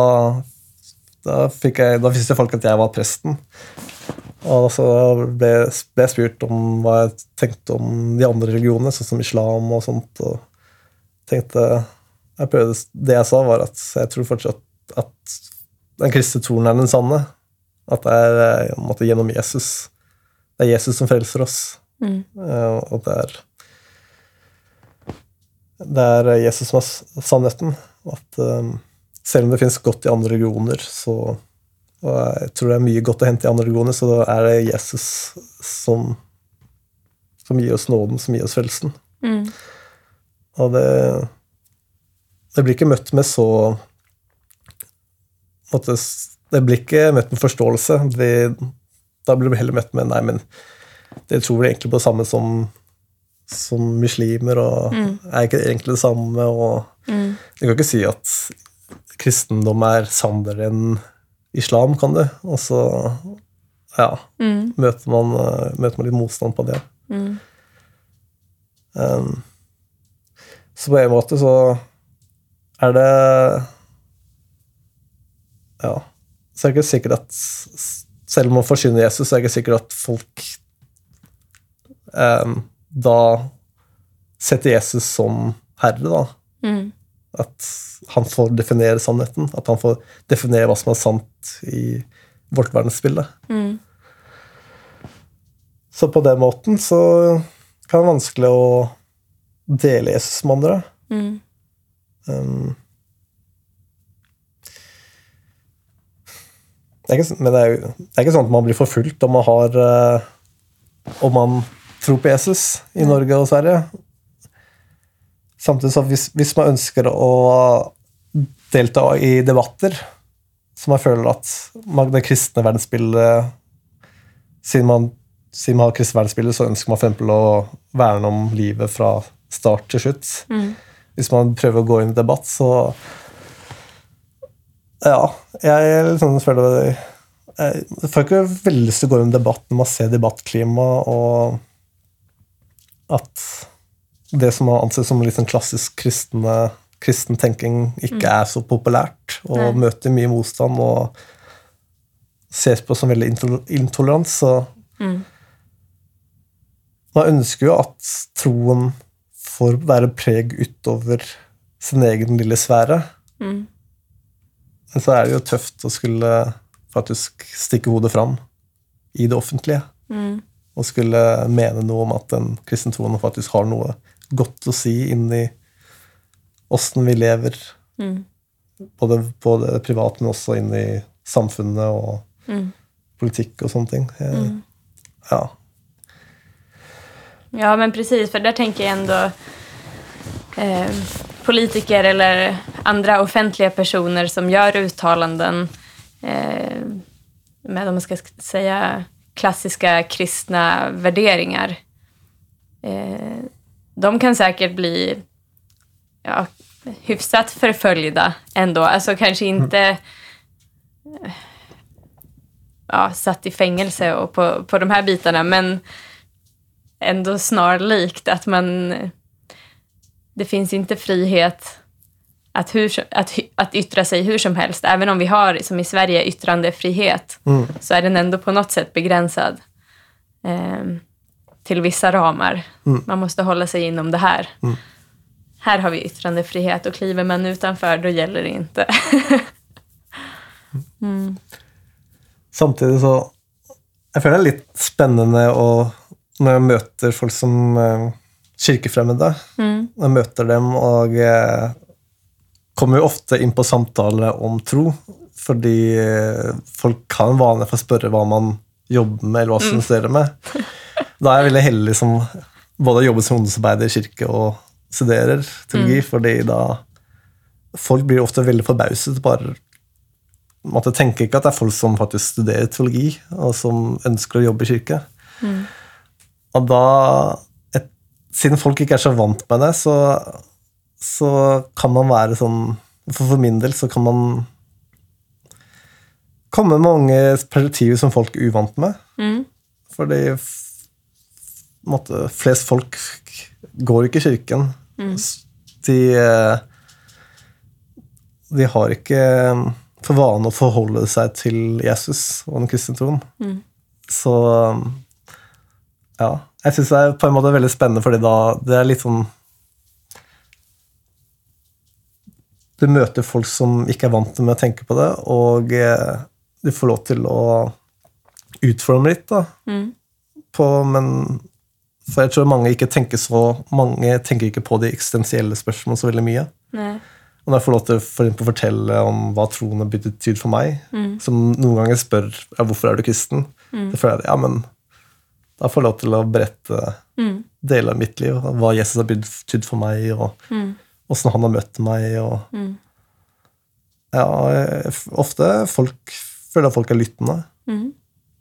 da, fikk jeg, da visste folk at jeg var presten. Og så ble jeg spurt om hva jeg tenkte om de andre religionene, sånn som islam og sånt. Og tenkte jeg prøvde, Det jeg sa, var at jeg tror fortsatt at den kristne troen er den sanne. At det er eh, måte gjennom Jesus. Det er Jesus som frelser oss. Mm. Eh, Og det er Det er Jesus som er sannheten. At um, selv om det finnes godt i andre religioner, så og jeg tror det er mye godt å hente i andre religioner, så er det Jesus som, som gir oss nåden, som gir oss frelsen. Mm. Og det, det blir ikke møtt med så måtte, Det blir ikke møtt med forståelse. Det, da blir det heller møtt med Nei, men det tror vel egentlig på det samme som, som muslimer, og Mm. er ikke egentlig det samme? Og Mm. du kan ikke si at kristendom er sannere enn islam, kan du? Og så ja, Mm. møter man, eh, møter man litt motstand på det. Mm. Um, så på en måte så er det Ja. Så er det ikke sikkert at Selv om man forsyner Jesus, så er det ikke sikkert at folk um, da setter Jesus som herre, da. Mm. At han får definere sannheten. At han får definere hva som er sant i vårt verdensbilde. Mm. Så på den måten så kan det være vanskelig å dele Jesus med andre. Mm. Um, det er ikke, men det er, jo, det er ikke sånn at man blir forfulgt om man har uh, Om man tror på Jesus i Norge og Sverige. Samtidig så hvis, hvis man ønsker å delta i debatter som man føler at man, det kristne verdensbildet Siden man, siden man har kristne verdensbildet, så ønsker man eksempel å verne om livet fra start til slutt Mm. hvis man prøver å gå inn i debatt, så Ja, jeg liksom føler det jeg får ikke veldig lyst til å gå inn i debatt når man ser debattklima, og at det som man anser som sånn klassisk kristne, kristen tenking, ikke er så populært, og Nei. møter mye motstand og ses på som veldig intolerant, så Mm. man ønsker jo at troen får være preg utover sin egen lille sfære. Mm. Men så er det jo tøft å skulle faktisk stikke hodet fram i det offentlige. Mm. Og skulle mene noe om at den kristne troen faktisk har noe godt å si inni åssen vi lever, Mm. både, både privat, men også inn i samfunnet og Mm. politikk og sånne ting. Mm. Ja. Ja, men precis. for der tenker jeg ändå eh, politiker eller andre offentlige personer som gjør uttalanden eh, med, om man skal si, klassiske kristne värderingar. Eh, de kan säkert bli ja, hyfsat förföljda ändå. Alltså kanske inte eh, ja, satt i fängelse och på, på de här bitarna, men ändå snarlikt att man... Det finns inte frihet att, hur, att, att yttra sig hur som helst. Även om vi har, som i Sverige, yttrandefrihet Mm. så är den ändå på något sätt begränsad eh, till vissa ramar. Mm. Man måste hålla sig inom det här. Mm. Här har vi yttrandefrihet och kliver man utanför, då gäller det inte. mm. Samtidig så Jeg føler det er litt spennende å, når jeg møter folk som eh, kirkefremmede. Mm. Jeg møter dem og eh, kommer jo ofte inn på samtale om tro, fordi eh, folk har en vane for å spørre hva man jobber med, eller hva som studerer med. Da er jeg veldig heldig som både jobber som ungdomsarbeider i kirke og studerer teologi, fordi da folk blir ofte veldig forbauset. bare måtte tenke ikke at det er folk som faktisk studerer teologi, og som ønsker å jobbe i kirke. Og da, et, siden folk ikke er så vant med det, så, så kan man være sånn For, for min del så kan man komme med mange perspektiver som folk er uvant med. Mm. Fordi måte, flest folk går ikke i kirken. Mm. De, eh, de har ikke eh, for vane å forholde seg til Jesus og den kristne troen. Mm. Så ja. Jeg syns det er på en måte veldig spennende, fordi da det er litt sånn Du møter folk som ikke er vant med å tenke på det, og eh, du får lov til å utfordre dem litt. da Mm. på, men For jeg tror mange ikke tenker så Mange tenker ikke på de eksistensielle spørsmålene så veldig mye. Nei. Og når jeg får lov til for å fortelle om hva troen har betydd for meg, Mm. som noen ganger spør ja, hvorfor er du kristen, Mm. så føler jeg ja, men da får jeg lov til å berette Mm. deler av mitt liv, hva Jesus har betydd for meg, og Mm. åssen han har møtt meg. og Mm. ja, Ofte folk føler at folk er lyttende Mm.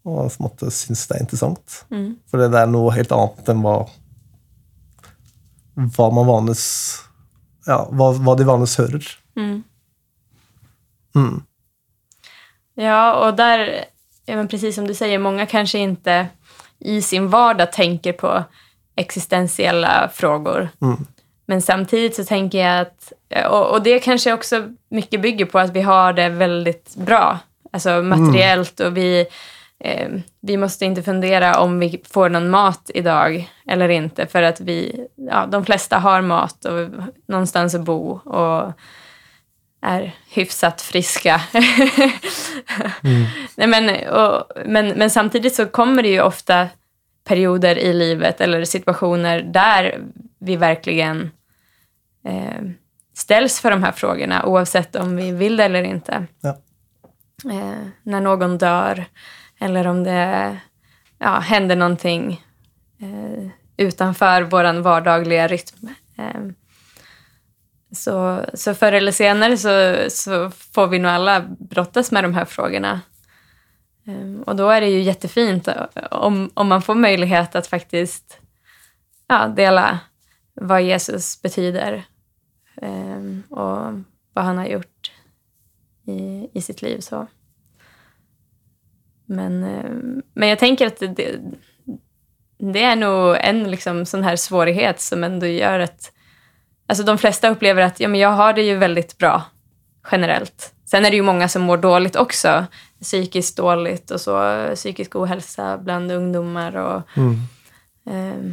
Og på en måte syns det er interessant. Mm. For det er noe helt annet enn hva, hva man vanligvis Ja, hva, hva de vanligvis hører. Mm. Mm. Ja, och där ja, men precis som du säger, många kanske inte i sin vardag tänker på existentiella frågor. Mm. Men samtidigt så tänker jag att, och, och det kanske också mycket bygger på att vi har det väldigt bra, alltså materiellt och vi, eh, vi måste inte fundera om vi får någon mat idag eller inte för att vi, ja, de flesta har mat och någonstans att bo och är hyfsat friska. Nej, men, och, men, men samtidigt så kommer det ju ofta perioder i livet eller situationer där vi verkligen eh, ställs för de här frågorna oavsett om vi vill det eller inte. Ja. Eh, när någon dör eller om det ja, händer någonting eh, utanför vår vardagliga rytm. Eh, så, så förr eller senare så, så får vi nog alla brottas med de här frågorna. Eh, och då är det ju jättefint om, om man får möjlighet att faktiskt ja, dela vad Jesus betyder eh, och vad han har gjort i, i sitt liv. Så. Men, um, men jeg tenker at det, det er noe, en liksom sånn her svårighet som ändå gjør at altså, de fleste opplever at ja, men jeg har det jo veldig bra generelt. Sen er det jo mange som mår dårlig også. Psykisk dårlig og så. Psykisk uhelse bland ungdommer. Og, Mm. eh,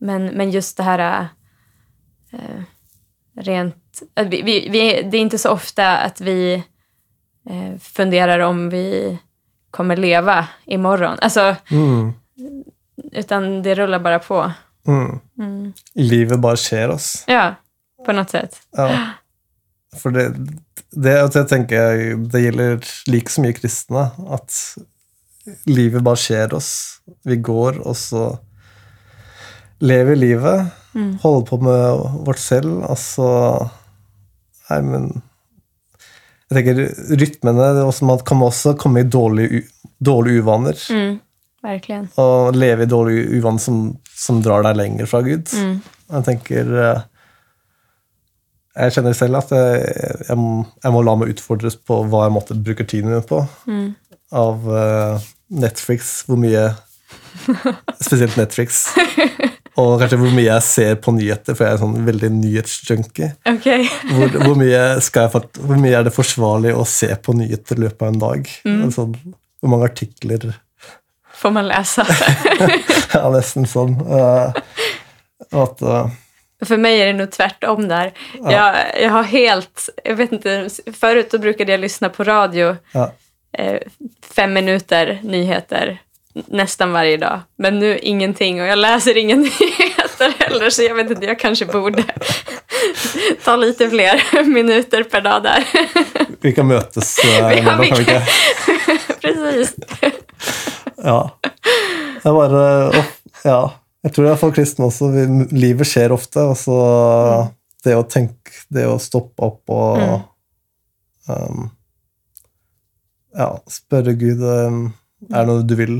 men, men just det her eh, rent... Vi, vi, vi, det er ikke så ofte at vi eh, funderer om vi kommer leva imorgon. Alltså, Mm. utan det rullar bara på. Mm. Mm. Livet bare skjer oss. Ja, på noe sett. Ja. For det, det, jeg tenker det gjelder like så mye kristne, at livet bare skjer oss. Vi går, og så lever livet, Mm. holder på med vårt selv, og så Nei, men Jeg tenker rytmene også, Man kan også komme i dårlige, dårlige uvaner. Mm, verkligen. Og leve i dårlige uvaner som, som drar deg lenger fra Gud. Mm. Jeg tenker eh, Jeg kjenner selv at jeg, jeg, må, jeg må la meg utfordres på hva jeg måtte bruke tiden min på. Mm. Av eh, Netflix, hvor mye Spesielt Netflix. Og kanskje hvor mye jeg ser på nyheter, for jeg er sånn veldig nyhetsjunkie. Okay. Hvor, hvor, mye jeg, hvor mye er det forsvarlig å se på nyheter i løpet av en dag? Mm. Altså, hvor mange artikler Får man lese? Ja, nesten sånn. Uh, at, uh, for meg er det noe tvert om der. Ja. Jeg, jeg, har helt, jeg vet ikke, Før brukte jeg lyssna på radio ja. eh, fem minutter nyheter nästan varje dag. Men nu ingenting och jag läser inga nyheter heller så jag vet inte, jag kanske borde ta lite fler minuter per dag där. Vi kan møtes uh, Ja, vi kan ikke? Precis. Ja. Er bare å- Ja. Jeg tror iallfall kristne også vi, Livet skjer ofte, og så det å tenke Det å stoppe opp og Mm. um, Ja, spørre Gud um, Er det noe du vil?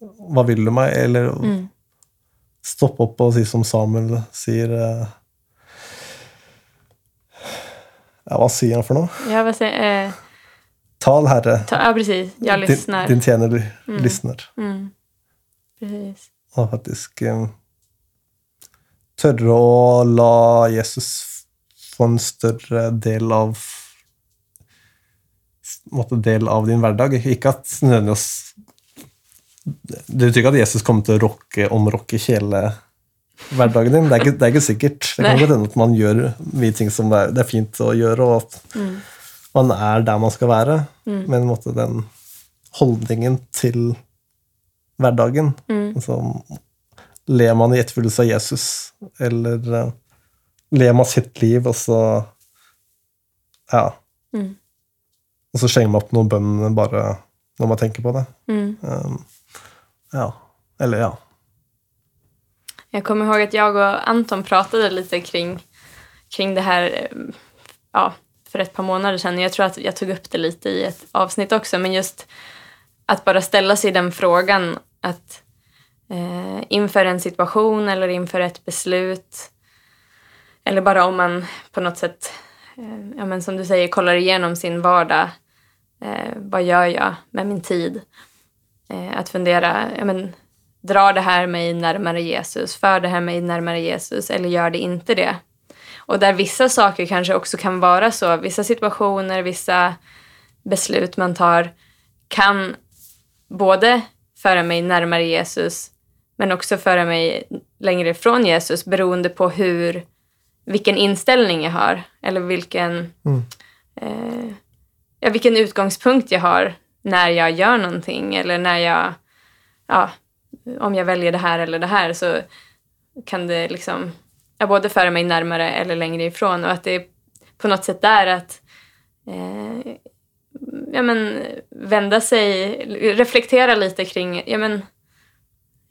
Hva vil du meg? Eller Mm. stoppe opp og si som Samuel sier eh, Ja, hva sier han for noe? Ja, hva sier eh, Tal, Herre. ta, ja, precis. Jeg lyssnar. Din, din tjener Mm. lysner. Mm. Precis. Og faktisk um, tørre å la Jesus få en større del av måte del av din hverdag. Ikke at nødvendigvis Det betyr ikke at Jesus kommer til å rocke, omrokke hele hverdagen din. Det er ikke, det er ikke sikkert. Det kan godt hende at man gjør mye ting som det er, det er fint å gjøre, og at Mm. man er der man skal være. Mm. Men en måte den holdningen til hverdagen Mm. Altså, ler man i etterfølgelse av Jesus, eller uh, ler man sitt liv, og så Ja. Mm. Og så slenger man opp noen bønn bare når man tenker på det. Mm. Um, ja. Eller ja. Jag kommer ihåg att jag och Anton pratade lite kring, kring det eh, ja, för ett par månader sedan. Jag tror att jag tog upp det lite i ett avsnitt också, men just att bara ställa sig den frågan att eh, inför en situation eller inför ett beslut eller bara om man på något sätt, eh, ja, men som du säger, kollar igenom sin vardag Eh, vad gör jag med min tid? Eh, att fundera, ja, men, drar det här mig närmare Jesus? För det här mig närmare Jesus? Eller gör det inte det? Och där vissa saker kanske också kan vara så, vissa situationer, vissa beslut man tar kan både föra mig närmare Jesus men också föra mig längre ifrån Jesus beroende på hur, vilken inställning jag har eller vilken, Mm. eh, ja, vilken utgångspunkt jag har när jag gör någonting eller när jag, ja, om jag väljer det här eller det här så kan det liksom ja, både föra mig närmare eller längre ifrån. Och att det på något sätt där att eh, ja, men, vända sig, reflektera lite kring ja, men,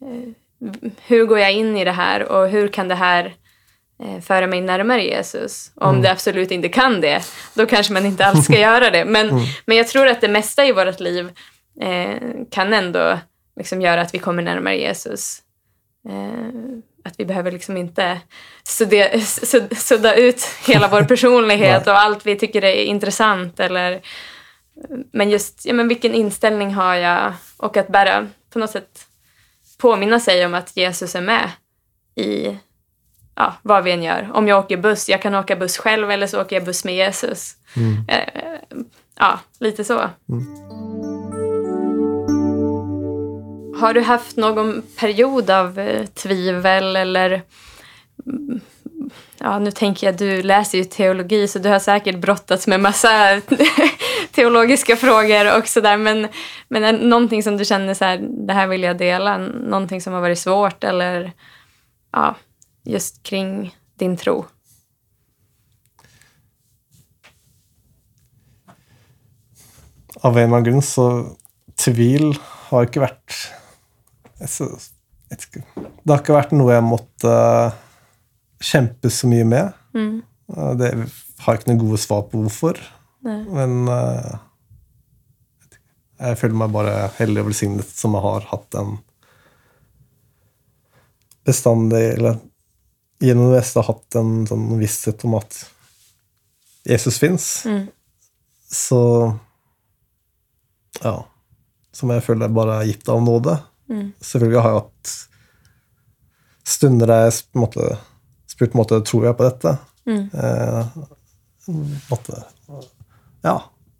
eh, hur går jag in i det här och hur kan det här föra mig närmare Jesus? Och om Mm. det absolut inte kan det, då kanske man inte alls ska göra det. Men, Mm. men jag tror att det mesta i vårt liv eh, kan ändå liksom göra att vi kommer närmare Jesus. Eh, att vi behöver liksom inte sudda, sudda ut hela vår personlighet och allt vi tycker är intressant. Eller, men just ja, men vilken inställning har jag? Och att bara på något sätt påminna sig om att Jesus är med i ja, vad vi än gör. Om jag åker buss, jag kan åka buss själv eller så åker jag buss med Jesus. Mm. Eh, ja, lite så. Har du haft någon period av eh, tvivel eller mm, Ja, nu tänker jag, du läser ju teologi så du har säkert brottats med massa teologiska frågor och sådär. Men, men är någonting som du känner så här, det här vill jag dela? Någonting som har varit svårt eller ja, just kring din tro? Av en eller annen grunn så tvil har ikke vært. Det har ikke vært noe jeg måtte kjempe så mye med. Mm. Eh, Det har ikke noe gode svar på hvorfor. Nei. Men eh, jeg føler meg bare heldig og velsignet som jeg har hatt en bestandig Eller gjennom det meste hatt en sånn visshet om at Jesus fins. Mm. Så Ja. Som jeg føler bare er gitt av nåde. Mm. Selvfølgelig har jeg hatt stunder der jeg på en måte spurt på en måte, tror jeg på dette. Mm. Eh, måte, ja,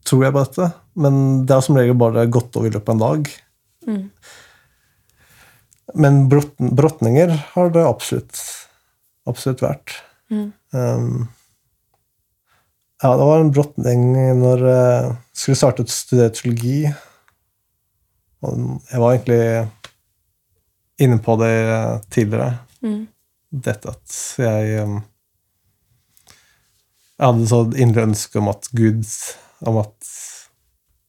tror jeg på dette? Men det har som regel bare gått over i løpet av en dag. Mm. Men brotninger har det absolutt, absolutt verdt. Mm. Um, ja, det var en brotning når jeg skulle starte å studere teologi. Og jeg var egentlig inne på det tidligere. Mm. Dette at jeg um, Jeg hadde så indre ønske om at Gud Om at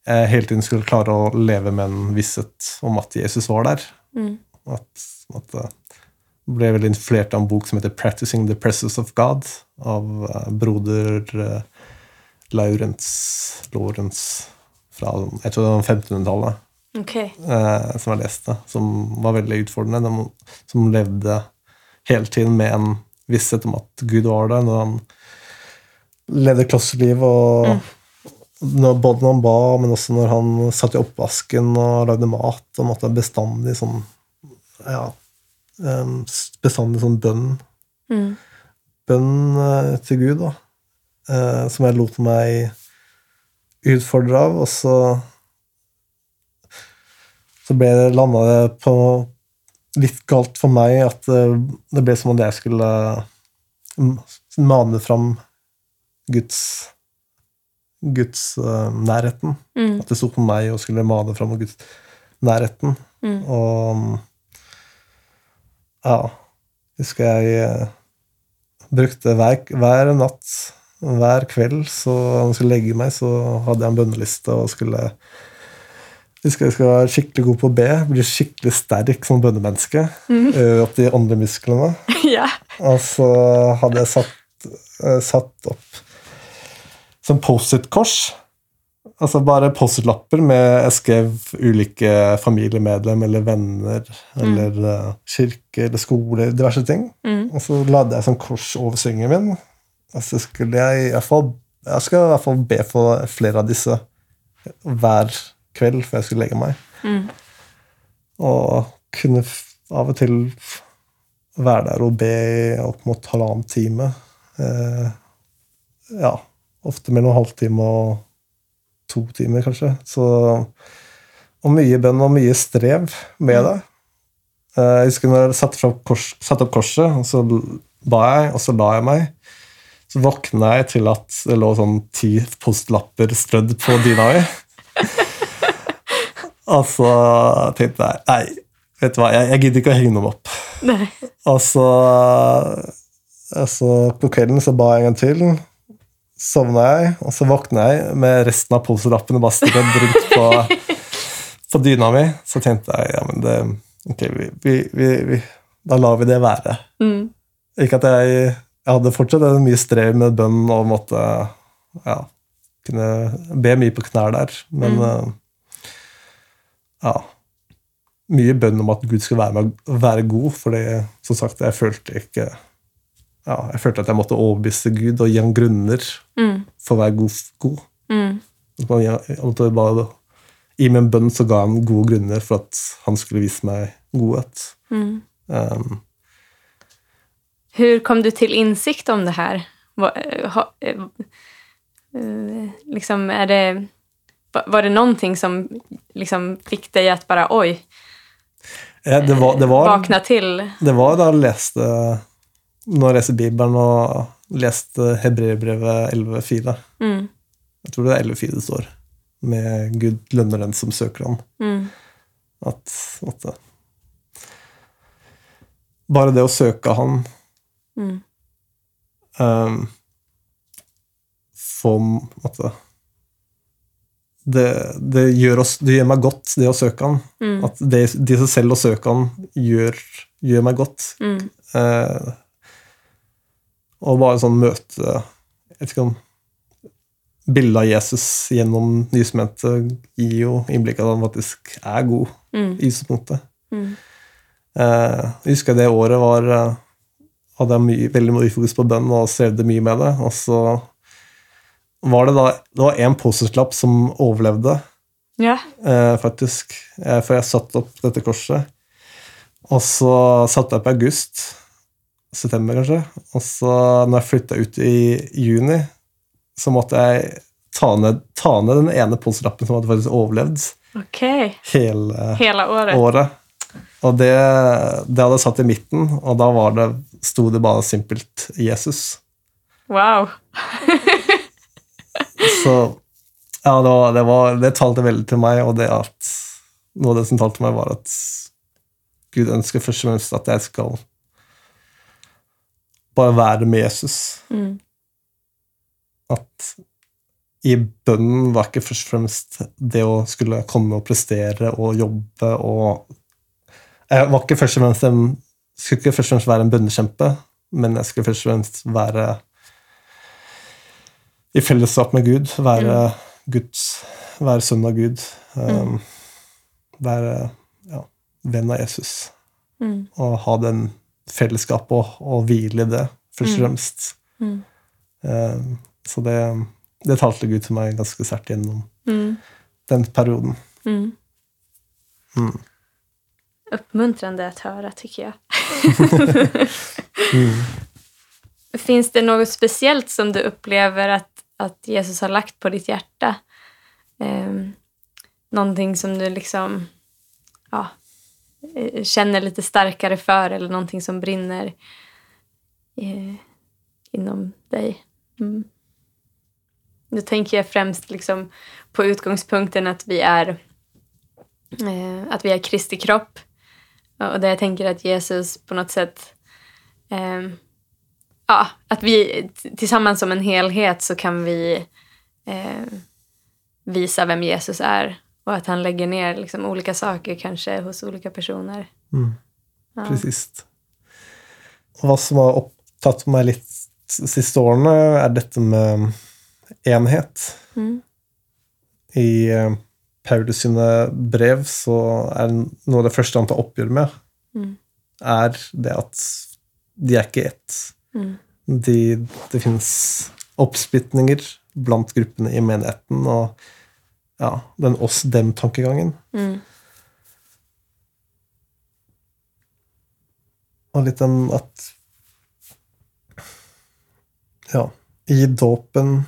jeg hele tiden skulle klare å leve med en visshet om at Jesus var der. Mm. At, at det ble veldig influert av en bok som heter 'Practicing the Presence of God' av eh, broder uh, Laurens Lorentz fra jeg tror det var 1500-tallet, Okay. eh, som jeg leste, som var veldig utfordrende. De, som levde hele tiden med en visshet om at Gud var der når han levde klosterliv, og når, både når han ba, men også når han satt i oppvasken og lagde mat, og måtte bestandig sånn ja, em, bestandig sånn bønn Mm. bønn eh, til Gud, da, eh, som jeg lot meg utfordre av, og så så ble det, landa det på litt galt for meg at det, det ble som om jeg skulle mane fram Guds Guds eh, nærheten. Mm. At det sto på meg og skulle mane fram Guds nærheten. Mm. Og ja, husker jeg eh, brukte hver, hver natt, hver kveld, så han skulle legge meg, så hadde jeg en bønneliste og skulle husker jeg skulle være skikkelig god på å be, bli skikkelig sterk som bønnemenneske. Øve opp de åndelige musklene. ja. Og så hadde jeg satt, eh, satt opp som Post-It-kors. Altså bare Post-It-lapper med jeg skrev ulike familiemedlem eller venner eller eh, kirke eller skole, diverse ting. Mm. Og så lagde jeg sånn kors over sengen min. Og så skulle jeg i hvert fall Jeg skal i hvert fall be for flere av disse hver kveld før jeg skulle legge meg. Mm. Og kunne av og til være der og be i opp mot halvannen time. Eh, ja, ofte mellom halvtime og to timer, kanskje. Så, og mye bønn og mye strev med det. Eh, jeg husker når jeg satte, fra kors, satte opp korset, og så ba jeg, og så la jeg meg. Så våkna jeg til at det lå sånn ti postlapper strødd på dyna mi. Og så tenkte jeg nei, vet du hva, jeg, jeg gidder ikke å henge dem opp. Nei. Og så, så på kvelden så ba jeg en gang til. Sovna jeg, og så våkna jeg med resten av poselappene bare strødd rundt på, på dyna mi. Så tenkte jeg ja, men det, ok, vi, vi, vi, vi, da lar vi det være. Mm. Ikke at jeg, jeg hadde fortsatt mye strev med bønn og måtte ja, kunne be mye på knær der, men mm. ja Mye bønn om at Gud skulle være, med, være god, fordi som sagt, jeg følte ikke ja, jeg følte at jeg måtte overbevise Gud og gi ham grunner Mm. for å være god. god. Mm. Jeg bare, I min bønn så ga han gode grunner for at han skulle vise meg godhet. Mm. Um, Hvordan kom du til innsikt om det her? Var, eh, ha, eh, eh, liksom, er det, va- var det någonting som liksom fikk deg til bare Oi! det, var, det, var, vakna til? det var da jeg leste Når jeg leser Bibelen og leste Hebreerbrevet 11,4. Mm. Jeg tror det er 11,4 det står. Med Gud lønner den som søker ham. Mm. At, at det- Bare det å søke Han Mm. um, Få at det, det, gjør oss, det gjør meg godt, det å søke Han. Mm. At det, i seg selv å søke Han gjør, gjør meg godt. Mm. Eh, og bare sånn møte Jeg vet ikke om Bildet av Jesus gjennom nysmentet gir jo innblikk av at han faktisk er god Mm. i utgangspunktet. Mm. Eh, jeg husker det året var eh, hadde jeg mye, veldig mye fokus på bønn og strevde mye med det. Og så var det da det var en posterslapp som overlevde, Ja. eh, faktisk. Eh, for jeg satte opp dette korset. Og så satte jeg på august. September, kanskje. Og så når jeg flytta ut i juni, så måtte jeg ta ned, ta ned den ene polslappen som hadde faktisk overlevd okay. hele hele året? året. Og det, det hadde jeg satt i midten, og da var det, sto det bare simpelt 'Jesus'. Wow. Så ja, det, var, det, var, det talte veldig til meg, og det at noe av det som talte til meg, var at Gud ønsker først og fremst at jeg skal bare være med Jesus. Mm. At i bønnen var ikke først og fremst det å skulle komme og prestere og jobbe og Jeg var ikke først og fremst en, skulle ikke først og fremst være en bønnekjempe, men jeg skulle først og fremst være i fellesskap med Gud, være Guds Være sønn av Gud. Um, være ja, venn av Jesus. Mm. Og ha den fellesskapet og, og hvile i det, først og Mm. fremst. Mm. Mm. så det, det talte Gud til meg ganske sterkt gjennom Mm. den perioden. Mm. Mm. høre, att höra tycker jeg Mm. Fins det noe spesielt som du opplever at, at, Jesus har lagt på ditt hjerte? Um, ting som du liksom ja, känner lite starkare för eller någonting som brinner eh, inom dig? Mm. Nu tänker jag främst liksom på utgångspunkten att vi är eh, att vi är Kristi kropp. Och där jag tänker att Jesus på något sätt eh, ja, att vi tillsammans som en helhet så kan vi eh, visa vem Jesus är och att han lägger ner liksom olika saker kanske hos olika personer. Mm. Ja. Presist. Og hva som har opptatt meg litt de siste årene, er dette med enhet. Mm. I eh, Paulus sine brev så er noe av det første han tar oppgjør med, Mm. er det at de er ikke ett. Mm. De, det finnes oppsplitninger blant gruppene i menigheten, og ja, den oss-dem-tankegangen. Mm. Og litt den at Ja, i dåpen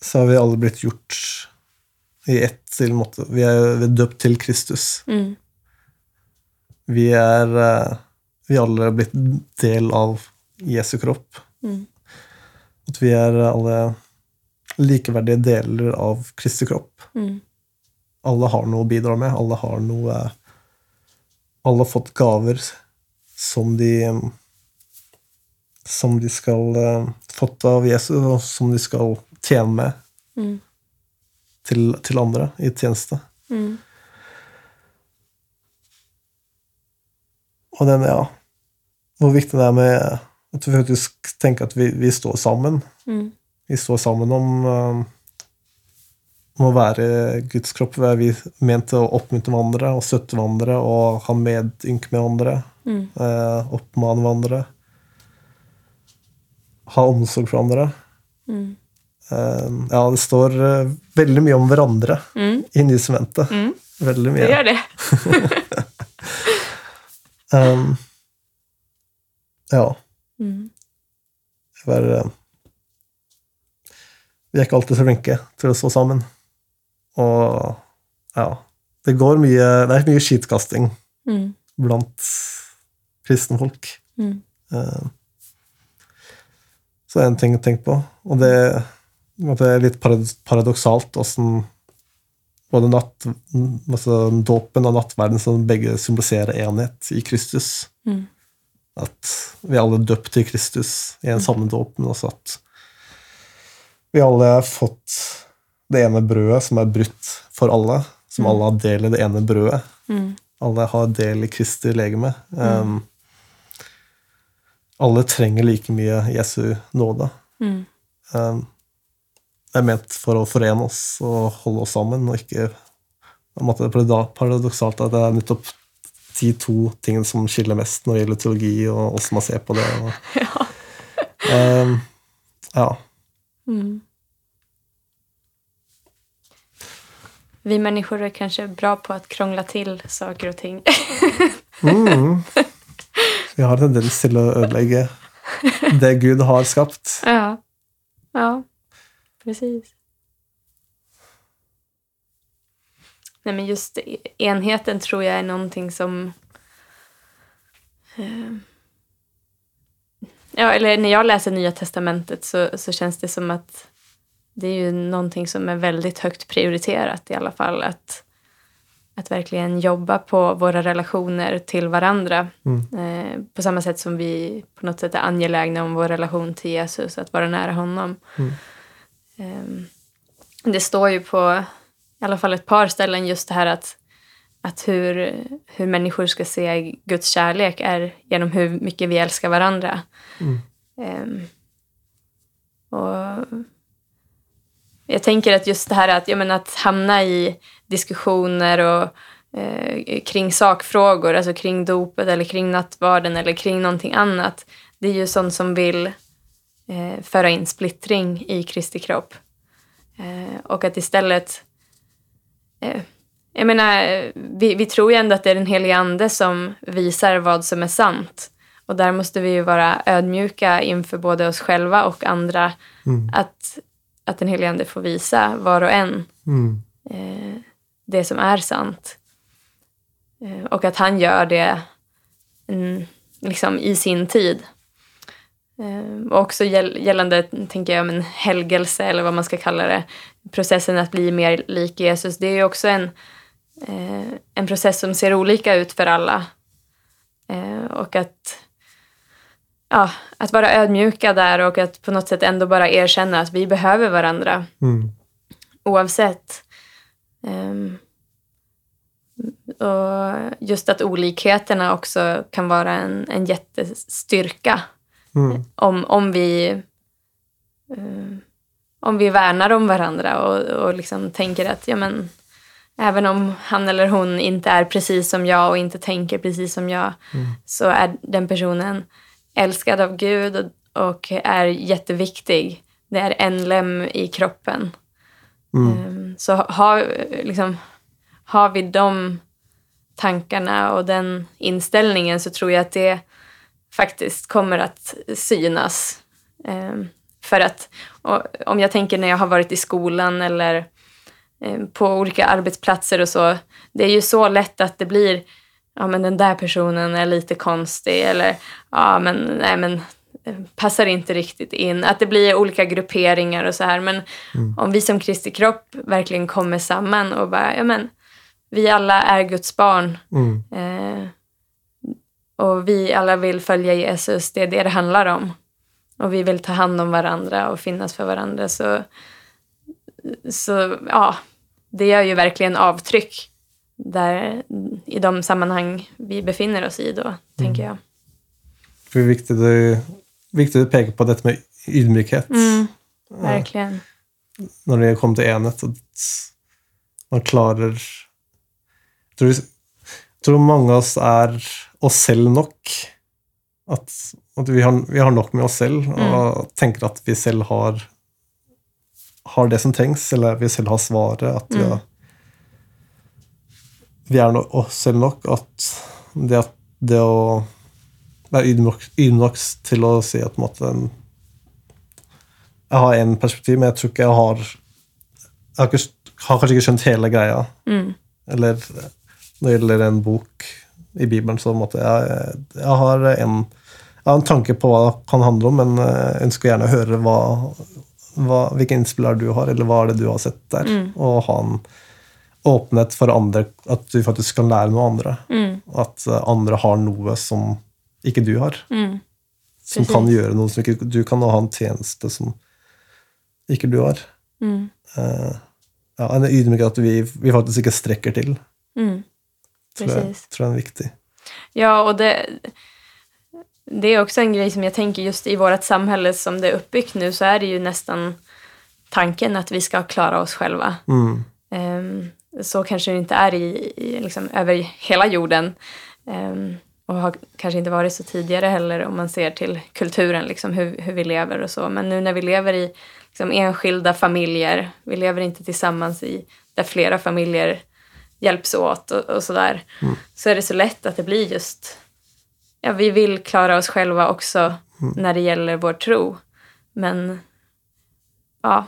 så har vi alle blitt gjort i ett til måte. Vi er, døpt til Kristus. Mm. Vi er eh, Vi alle er blitt del av Jesu kropp. Mm. At vi er alle likeverdige deler av Kristi kropp. Mm. Alle har noe å bidra med. Alle har noe Alle har fått gaver som de Som de skal eh, fått av Jesus, og som de skal tjene med Mm. til, til andre i tjeneste. Mm. Og den, ja Hvor viktig det er med at vi faktisk tenker at vi, vi står sammen. Mm. Vi står sammen om, eh, om å være Guds kropp. Vi er ment til å oppmuntre hverandre og støtte hverandre og ha medynk med hverandre. Mm. Eh, oppmane hverandre. Ha omsorg for hverandre. Mm. Eh, ja, det står veldig mye om hverandre Mm. i Nysementet. Mm. Veldig Det gjør det. Um, ja. Mm. Jeg eh, vi er ikke alltid så flinke til å stå sammen. Og ja Det går mye Det er mye skitkasting Mm. blant kristne folk. Mm. Eh, Så det er en ting å tenke på. Og det, det er litt parad- paradoksalt åssen både natt, altså dåpen og nattverden som begge symboliserer enhet i Kristus. Mm. At vi er alle døpt til Kristus i en samme dåp, men også at vi alle har fått det ene brødet som er brutt for alle, som alle har del i det ene brødet. Mm. Alle har del i Kristi legeme. Um, alle trenger like mye Jesu nåde. Mm. Um, det er ment for å forene oss og holde oss sammen, og ikke Det er paradoksalt at det er nettopp de to tingene som skiller mest når det gjelder teologi, og hvordan man ser på det. Og, Ja. um, ja. Mm. Vi människor är kanske bra på att krångla till saker och ting. Mm. Vi har tendens til å ødelegge det Gud har skapt. ja. ja, precis. Nej, men just enheten tror jeg er noe som... Eh, ja, eller när jag läser Nya Testamentet så, så känns det som att det är ju någonting som är väldigt högt prioriterat i alla fall. Att, att verkligen jobba på våra relationer till varandra. Mm. Eh, på samma sätt som vi på något sätt är angelägna om vår relation till Jesus, att vara nära honom. Mm. Eh, det står ju på i alla fall ett par ställen just det här att, att hur, hur människor ska se Guds kärlek är genom hur mycket vi älskar varandra. Mm. Um, och jag tänker att just det här att, menar, att hamna i diskussioner och eh, kring sakfrågor, alltså kring dopet eller kring nattvarden eller kring någonting annat. Det är ju sånt som vill eh, föra in splittring i Kristi kropp. Eh, och att istället eh, jag menar, vi, vi tror ju ändå att det är den helige ande som visar vad som är sant. Och där måste vi ju vara ödmjuka inför både oss själva och andra. Mm. Att, att den helige ande får visa var och en Mm. eh, det som är sant. Eh, och att han gör det mm, liksom i sin tid. Eh, och också gäll, gällande, tänker jag, men helgelse eller vad man ska kalla det. Processen att bli mer lik Jesus. Det är ju också en, eh, en process som ser olika ut för alla. Eh, och att, ja, att vara ödmjuka där och att på något sätt ändå bara erkänna att vi behöver varandra Mm. oavsett. og och just att olikheterna också kan vara en, en jättestyrka Mm. om, om vi ehm, om vi värnar om varandra och, och liksom tänker att ja, men, även om han eller hon inte är precis som jag och inte tänker precis som jag så är den personen älskad av Gud och, och är jätteviktig. Det är en lem i kroppen. Mm. Ehm, Så har, liksom, har vi de tankarna och den inställningen så tror jag att det faktiskt kommer att synas. Ehm, För att om jag tänker när jag har varit i skolan eller på olika arbetsplatser och så. Det är ju så lätt att det blir, ja men den där personen är lite konstig eller ja men nej men eh, passar inte riktigt in. Att det blir olika grupperingar och så här. Men om vi som Kristi kropp verkligen kommer samman och bara, ja men vi alla är Guds barn. Mm. Eh, och vi alla vill följa Jesus, det är det det handlar om. Och vi vill ta hand om varandra och finnas för varandra. Så, så ja, det gör ju verkligen avtryck där, i de sammanhang vi befinner oss i då, tenker jag. For viktig du, viktig du peker på dette med ydmykhet Mm, verkligen. når det kommer til enhet. At man klarer jeg tror, jeg tror mange av oss er oss selv nok. At, at vi, har, vi har nok med oss selv og tenker at vi selv har, har det som trengs, eller vi selv har svaret. At vi, har, vi er oss selv nok. At det, at det å være ydmyk, til å si at måte, jeg har en perspektiv, men jeg tror ikke jeg har Jeg har, ikke, har kanskje ikke skjønt hele greia. Mm. Eller når det gjelder en bok i Bibelen, så måtte jeg, jeg, har en, jeg har en tanke på hva det kan handle om, men jeg ønsker gjerne å høre hva, hva, hvilke innspill er du har, eller hva er det du har sett der. Og ha en åpenhet for andre, at du faktisk kan lære noe av andre. Mm. At andre har noe som ikke du har. Mm. Som kan gjøre noe som ikke du kan, ha en tjeneste som ikke du har. Mm. Uh, ja, en ydmykhet at vi, vi faktisk ikke strekker til, Mm. tror jeg, tror jeg er viktig. Ja, og det, det är också en grej som jag tänker just i vårt samhälle som det är uppbyggt nu så är det ju nästan tanken att vi ska klara oss själva. Mm. Så kanske det inte är i, i, liksom, över hela jorden. Og och har kanske inte varit så tidigare heller om man ser till kulturen, liksom, hur, hur vi lever och så. Men nu när vi lever i liksom, enskilda familjer, vi lever inte tillsammans i där flera familjer hjälps åt och, och sådär, så är det så lätt att det blir just, ja vi vill klara oss själva också när det gäller vår tro. Men ja,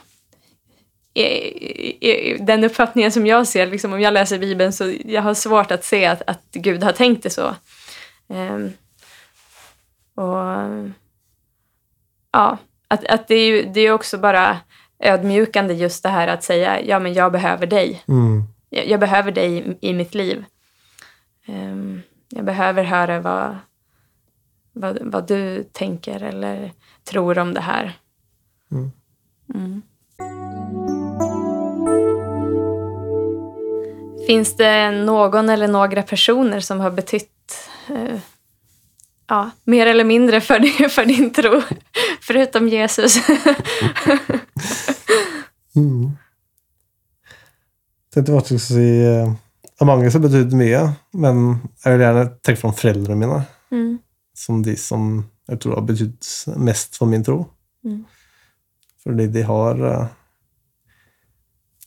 i- i- den uppfattningen som jag ser, liksom, om jag läser Bibeln så jag har svårt att se att, att Gud har tänkt det så. Um, och ja, att, att det är ju det är också bara ödmjukande just det här att säga ja men jag behöver dig. Mm. Jag, jag behöver dig i, i mitt liv. Um, jag behöver höra vad, vad, vad du tänker eller tror om det här. Mm. Mm. Finns det någon eller några personer som har betytt eh, ja, mer eller mindre för, din- för din tro? Förutom Jesus. Mm. Tenkte så å si Av mange som betydde mye, men jeg vil gjerne trekke fram foreldrene mine mm. Som de som jeg tror har betydd mest for min tro. Mm. Fordi de har eh,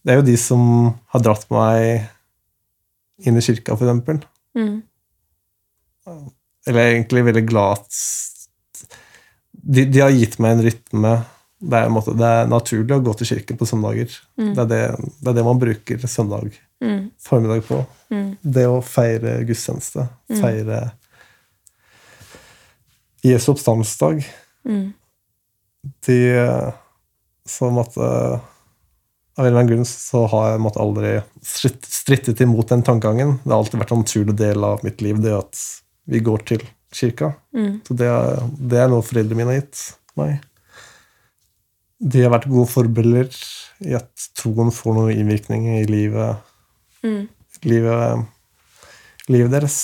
Det er jo de som har dratt meg inn i kirka, for eksempel. Mm. Eller jeg er egentlig veldig glad de, de har gitt meg en rytme det er, en måte, det er naturlig å gå til kirken på søndager. Mm. Det, er det, det er det man bruker søndag Mm. formiddag på. Mm. Det å feire gudstjeneste, Mm. feire Jesu oppstandsdag Mm. De som at uh, Av en eller annen grunn så har jeg måtte aldri stritt, strittet imot den tankegangen. Det har alltid vært en naturlig del av mitt liv, det at vi går til kirka. Mm. Så det, er- det er noe foreldrene mine har gitt meg. De har vært gode forbilder i at troen får noen innvirkning i livet, Mm. livet, livet deres.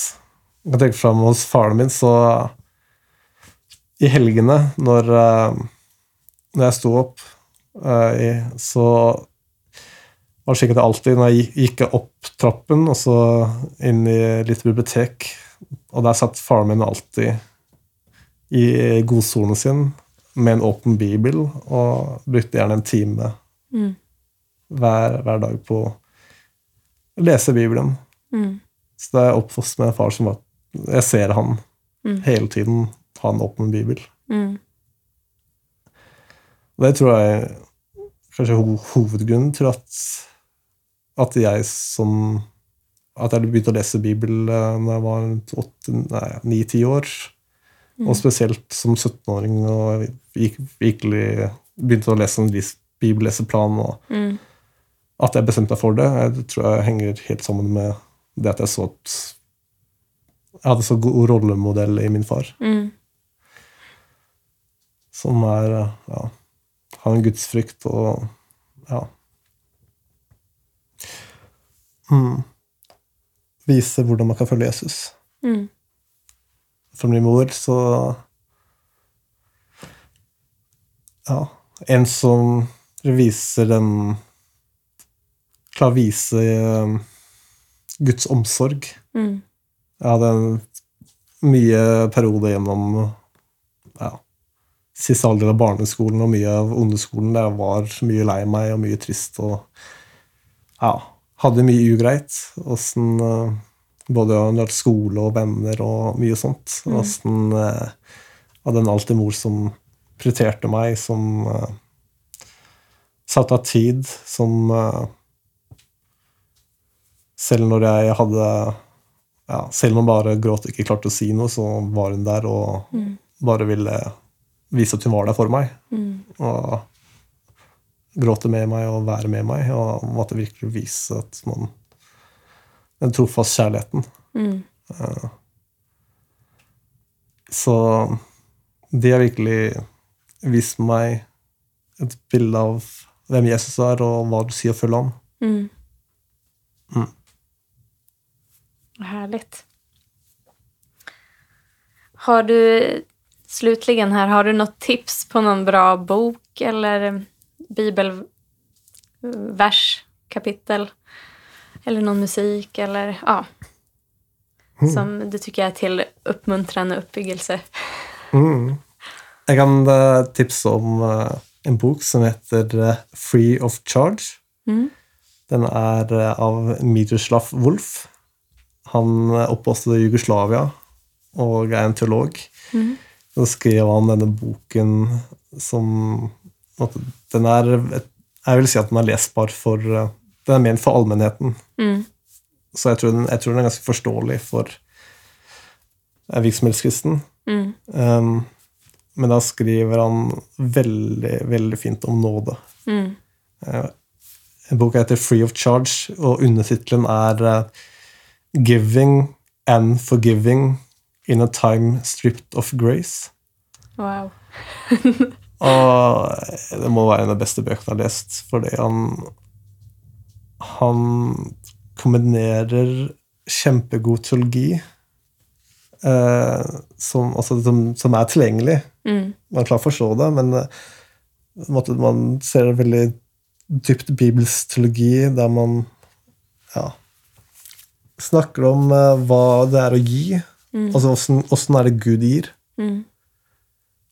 Jeg kan tenke fram hos faren min, så i helgene, når, eh, når jeg sto opp, eh, så var det jeg alltid, når jeg gikk- opp trappen og så inn i litt bibliotek, og der satt faren min alltid i godsonen sin med en åpen bibel og brukte gjerne en time Mm. hver, hver dag på å lese Bibelen. Mm. Så da er jeg oppvokst med en far som var Jeg ser han Mm. hele tiden ha en åpen bibel. Mm. Og det tror jeg kanskje er hovedgrunnen til at, at jeg som At jeg begynte å lese Bibel da jeg var ni-ti år. Og spesielt som 17-åring og gikk, virkelig begynte å lese en bibelleseplan. og Mm. At jeg bestemte meg for det, jeg tror jeg henger helt sammen med det at jeg så at jeg hadde så god rollemodell i min far. Mm. Som er ja, har en gudsfrykt og ja mm. Vise hvordan man kan følge Jesus. Mm. For min mor så Ja. En som viser den Klarer å vise eh, Guds omsorg. Mm. Jeg hadde mye periode gjennom siste alder av barneskolen og mye av ungdomsskolen der jeg var mye lei meg og mye trist og ja, hadde mye ugreit. Åssen sånn, Både under skole og venner og mye sånt. Åssen sånn, hadde en alltid mor som prioriterte meg, som uh, satte av tid, som uh, Selv når jeg hadde ja, Selv om hun bare gråt og ikke klarte å si noe, så var hun der og bare ville vise at hun var der for meg. Mm. Og gråte med meg og være med meg. Og måtte virkelig vise at man Den trofast kjærligheten. Mm. Så det har virkelig vist meg et bilde av hvem Jesus er, og hva du sier å følge ham. Mm. Mm. Herlig. Har du, slutligen här, har du något tips på någon bra bok eller bibelvers, kapitel? Eller någon musik eller ja. Som du tycker är till uppmuntrande uppbyggelse. Mm. Jeg kan tipsa tipse om eh, en bok som heter eh, Free of Charge. Mm. Den er eh, av Miroslav Wolf. Han er oppvokst i Jugoslavia og er en teolog. Mm. Så skrev han denne boken som Den er Jeg vil si at den er lesbar for eh, Den er ment for allmennheten. Mm. Så jeg tror den, jeg tror den er ganske forståelig for en virksomhetskristen. Mm. Um, men da skriver han veldig, veldig fint om nåde. Mm. Uh, En bok heter Free of Charge, og undertittelen er uh, Giving and Forgiving in a Time Stripped of Grace. Wow. Og det må være en av de beste bøkene jeg har lest, fordi han Han kombinerer kjempegod teologi eh, som, altså, som, som er tilgjengelig. Mm. Man klarer å forstå det, men eh, en måte, man ser veldig dypt bibelsk teologi der man ja, snakker om eh, hva det er å gi. Altså åssen- åssen er det Gud gir? Mm.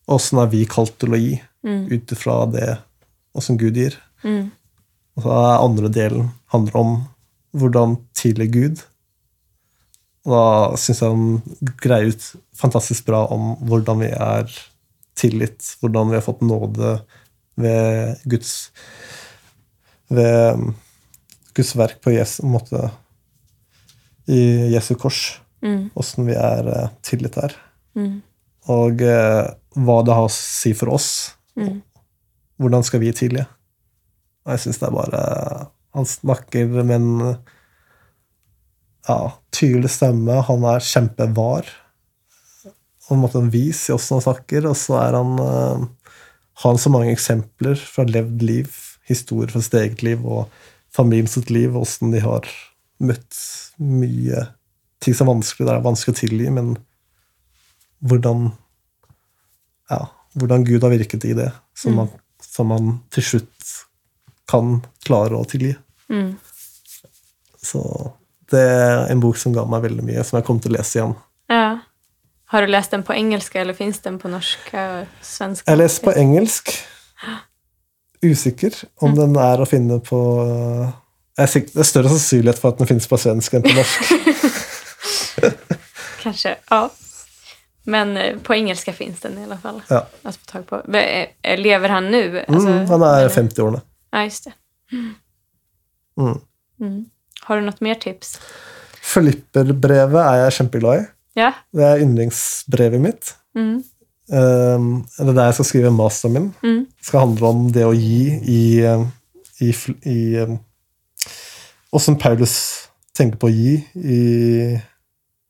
Åssen er vi kalt til å gi Mm. ut ifra det åssen Gud gir? Mm. Og så er andre delen handler om hvordan tilgi Gud. Og da syns jeg han greier ut fantastisk bra om hvordan vi er tilgitt, hvordan vi har fått nåde ved Guds ved Guds verk på Jesu måte i Jesu kors. Mm. Vi er uh, tillit der. Mm. Og uh, hva det har å si for oss. Mm. Hvordan skal vi tilgi? Jeg syns det er bare Han snakker med en ja, tydelig stemme. Han er kjempevar. Og en måte en vis i åssen han snakker. Og så er han uh, har han så mange eksempler fra levd liv, historier fra sitt eget liv og familien sitt liv, åssen de har møtt mye ting som er vanskelig. Det er vanskelig å tilgi, men hvordan ja, hvordan Gud har virket i det, som, man, som man til slutt kan klare å tilgi. Mm. Så det er en bok som ga meg veldig mye, som jeg kommer til å lese igjen. Ja. Har du lest den på engelsk, eller fins den på norsk og svensk? Jeg leste på engelsk. usikker om den er å finne på sikker, Det er større sannsynlighet for at den finnes på svensk enn på norsk. Kanske, ja. Men eh, på engelska finns den i alla fall. Ja. Att få tag på. Eh, Lever han nu? Alltså, Mm, han er eller- 50-årene. Ja, just det. Mm. Mm. Har du något mer tips? Filipperbrevet er jeg kjempeglad i. Ja? Det er yndlingsbrevet mitt. Mm. Um, det er der jeg skal skrive masteren min. Mm. Det skal handle om det å gi i, i, i Åssen Paulus tenker på å gi i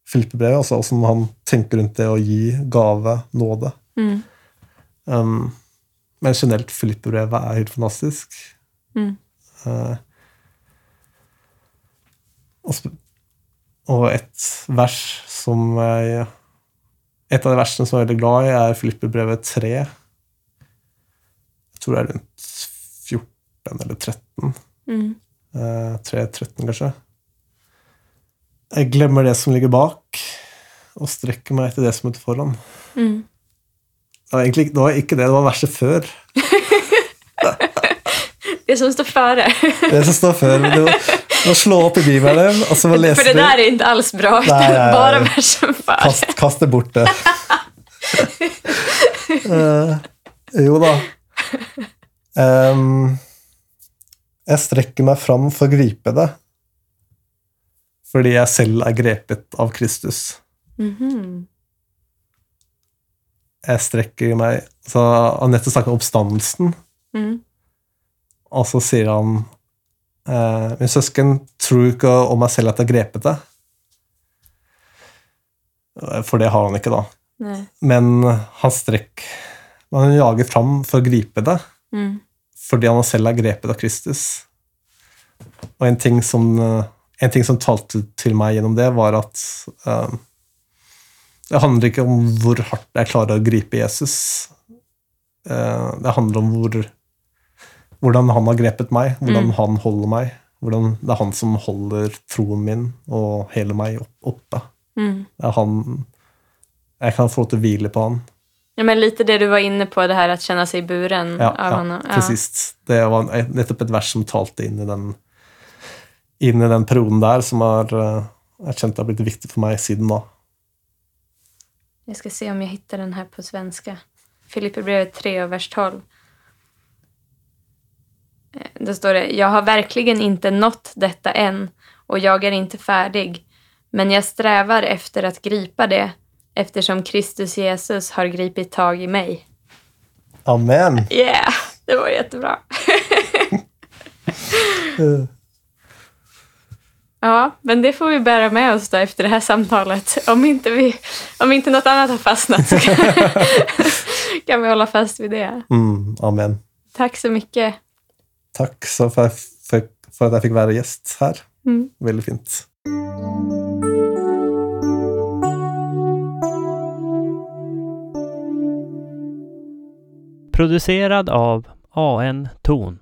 Filippebrevet. Altså åssen han tenker rundt det å gi gave, nåde. Mm. Um, men generelt Filippebrevet er helt fantastisk. Mm. Uh, og, og et vers som jeg Et av de versene som jeg er veldig glad i, er Filippebrevet 3. Jeg tror det er rundt 14 eller 13. Mm. Uh, 3-13, kanskje. Jeg glemmer det som ligger bak, og strekker meg etter det som er foran. Mm. Det var egentlig det var ikke det, det var verset før. Det som står før. Det som står før. Det var, å slå opp i Bibelen, og så må lese For det der er ikke alls bra. Nei, nej, nej. Bare versen før. Kast, kast det bort det. uh, jo da. Um, jeg strekker meg fram for å gripe det, fordi jeg selv er grepet av Kristus. Mhm. Jeg strekker meg Så Anette snakker om oppstandelsen, Mm. og så sier han eh, Min søsken tror ikke om meg selv at jeg har grepet det. For det har han ikke, da. Nei. Men han strekk Han jager fram for å gripe det, Mm. fordi han selv er grepet av Kristus. Og en ting som, eh, en ting som talte til meg gjennom det, var at uh, det handler ikke om hvor hardt jeg klarer å gripe Jesus. Uh, det handler om hvor, hvordan han har grepet meg, hvordan Mm. han holder meg. Hvordan det er han som holder troen min og hele meg opp, oppe. Mm. Det er han Jeg kan få lov til å hvile på han. Ja, men litt det du var inne på, det her at kjenne seg i buren Ja, av ja han. Ja. precis. Det var nettopp et vers som talte inn i den, inn i den perioden der, som har, eh, jeg kjent har blitt viktig for meg siden da. Jeg skal se om jeg hittar den her på svenska. Filipperbrevet 3 og vers 12. Da står det, Jeg har virkelig ikke nått dette enn, og jeg er ikke ferdig, Men jeg strever efter å gripe det eftersom Kristus Jesus har gripit tag i meg. Amen! Yeah, det var jättebra. Ja, men det får vi bära med oss då efter det här samtalet. Om inte, vi, om inte något annat har fastnat så kan, kan vi hålla fast vid det. Mm, amen. Tack så mycket. Takk så for, för, för at jeg fikk være gjest her. Mm. Veldig fint. Producerad av AN Ton.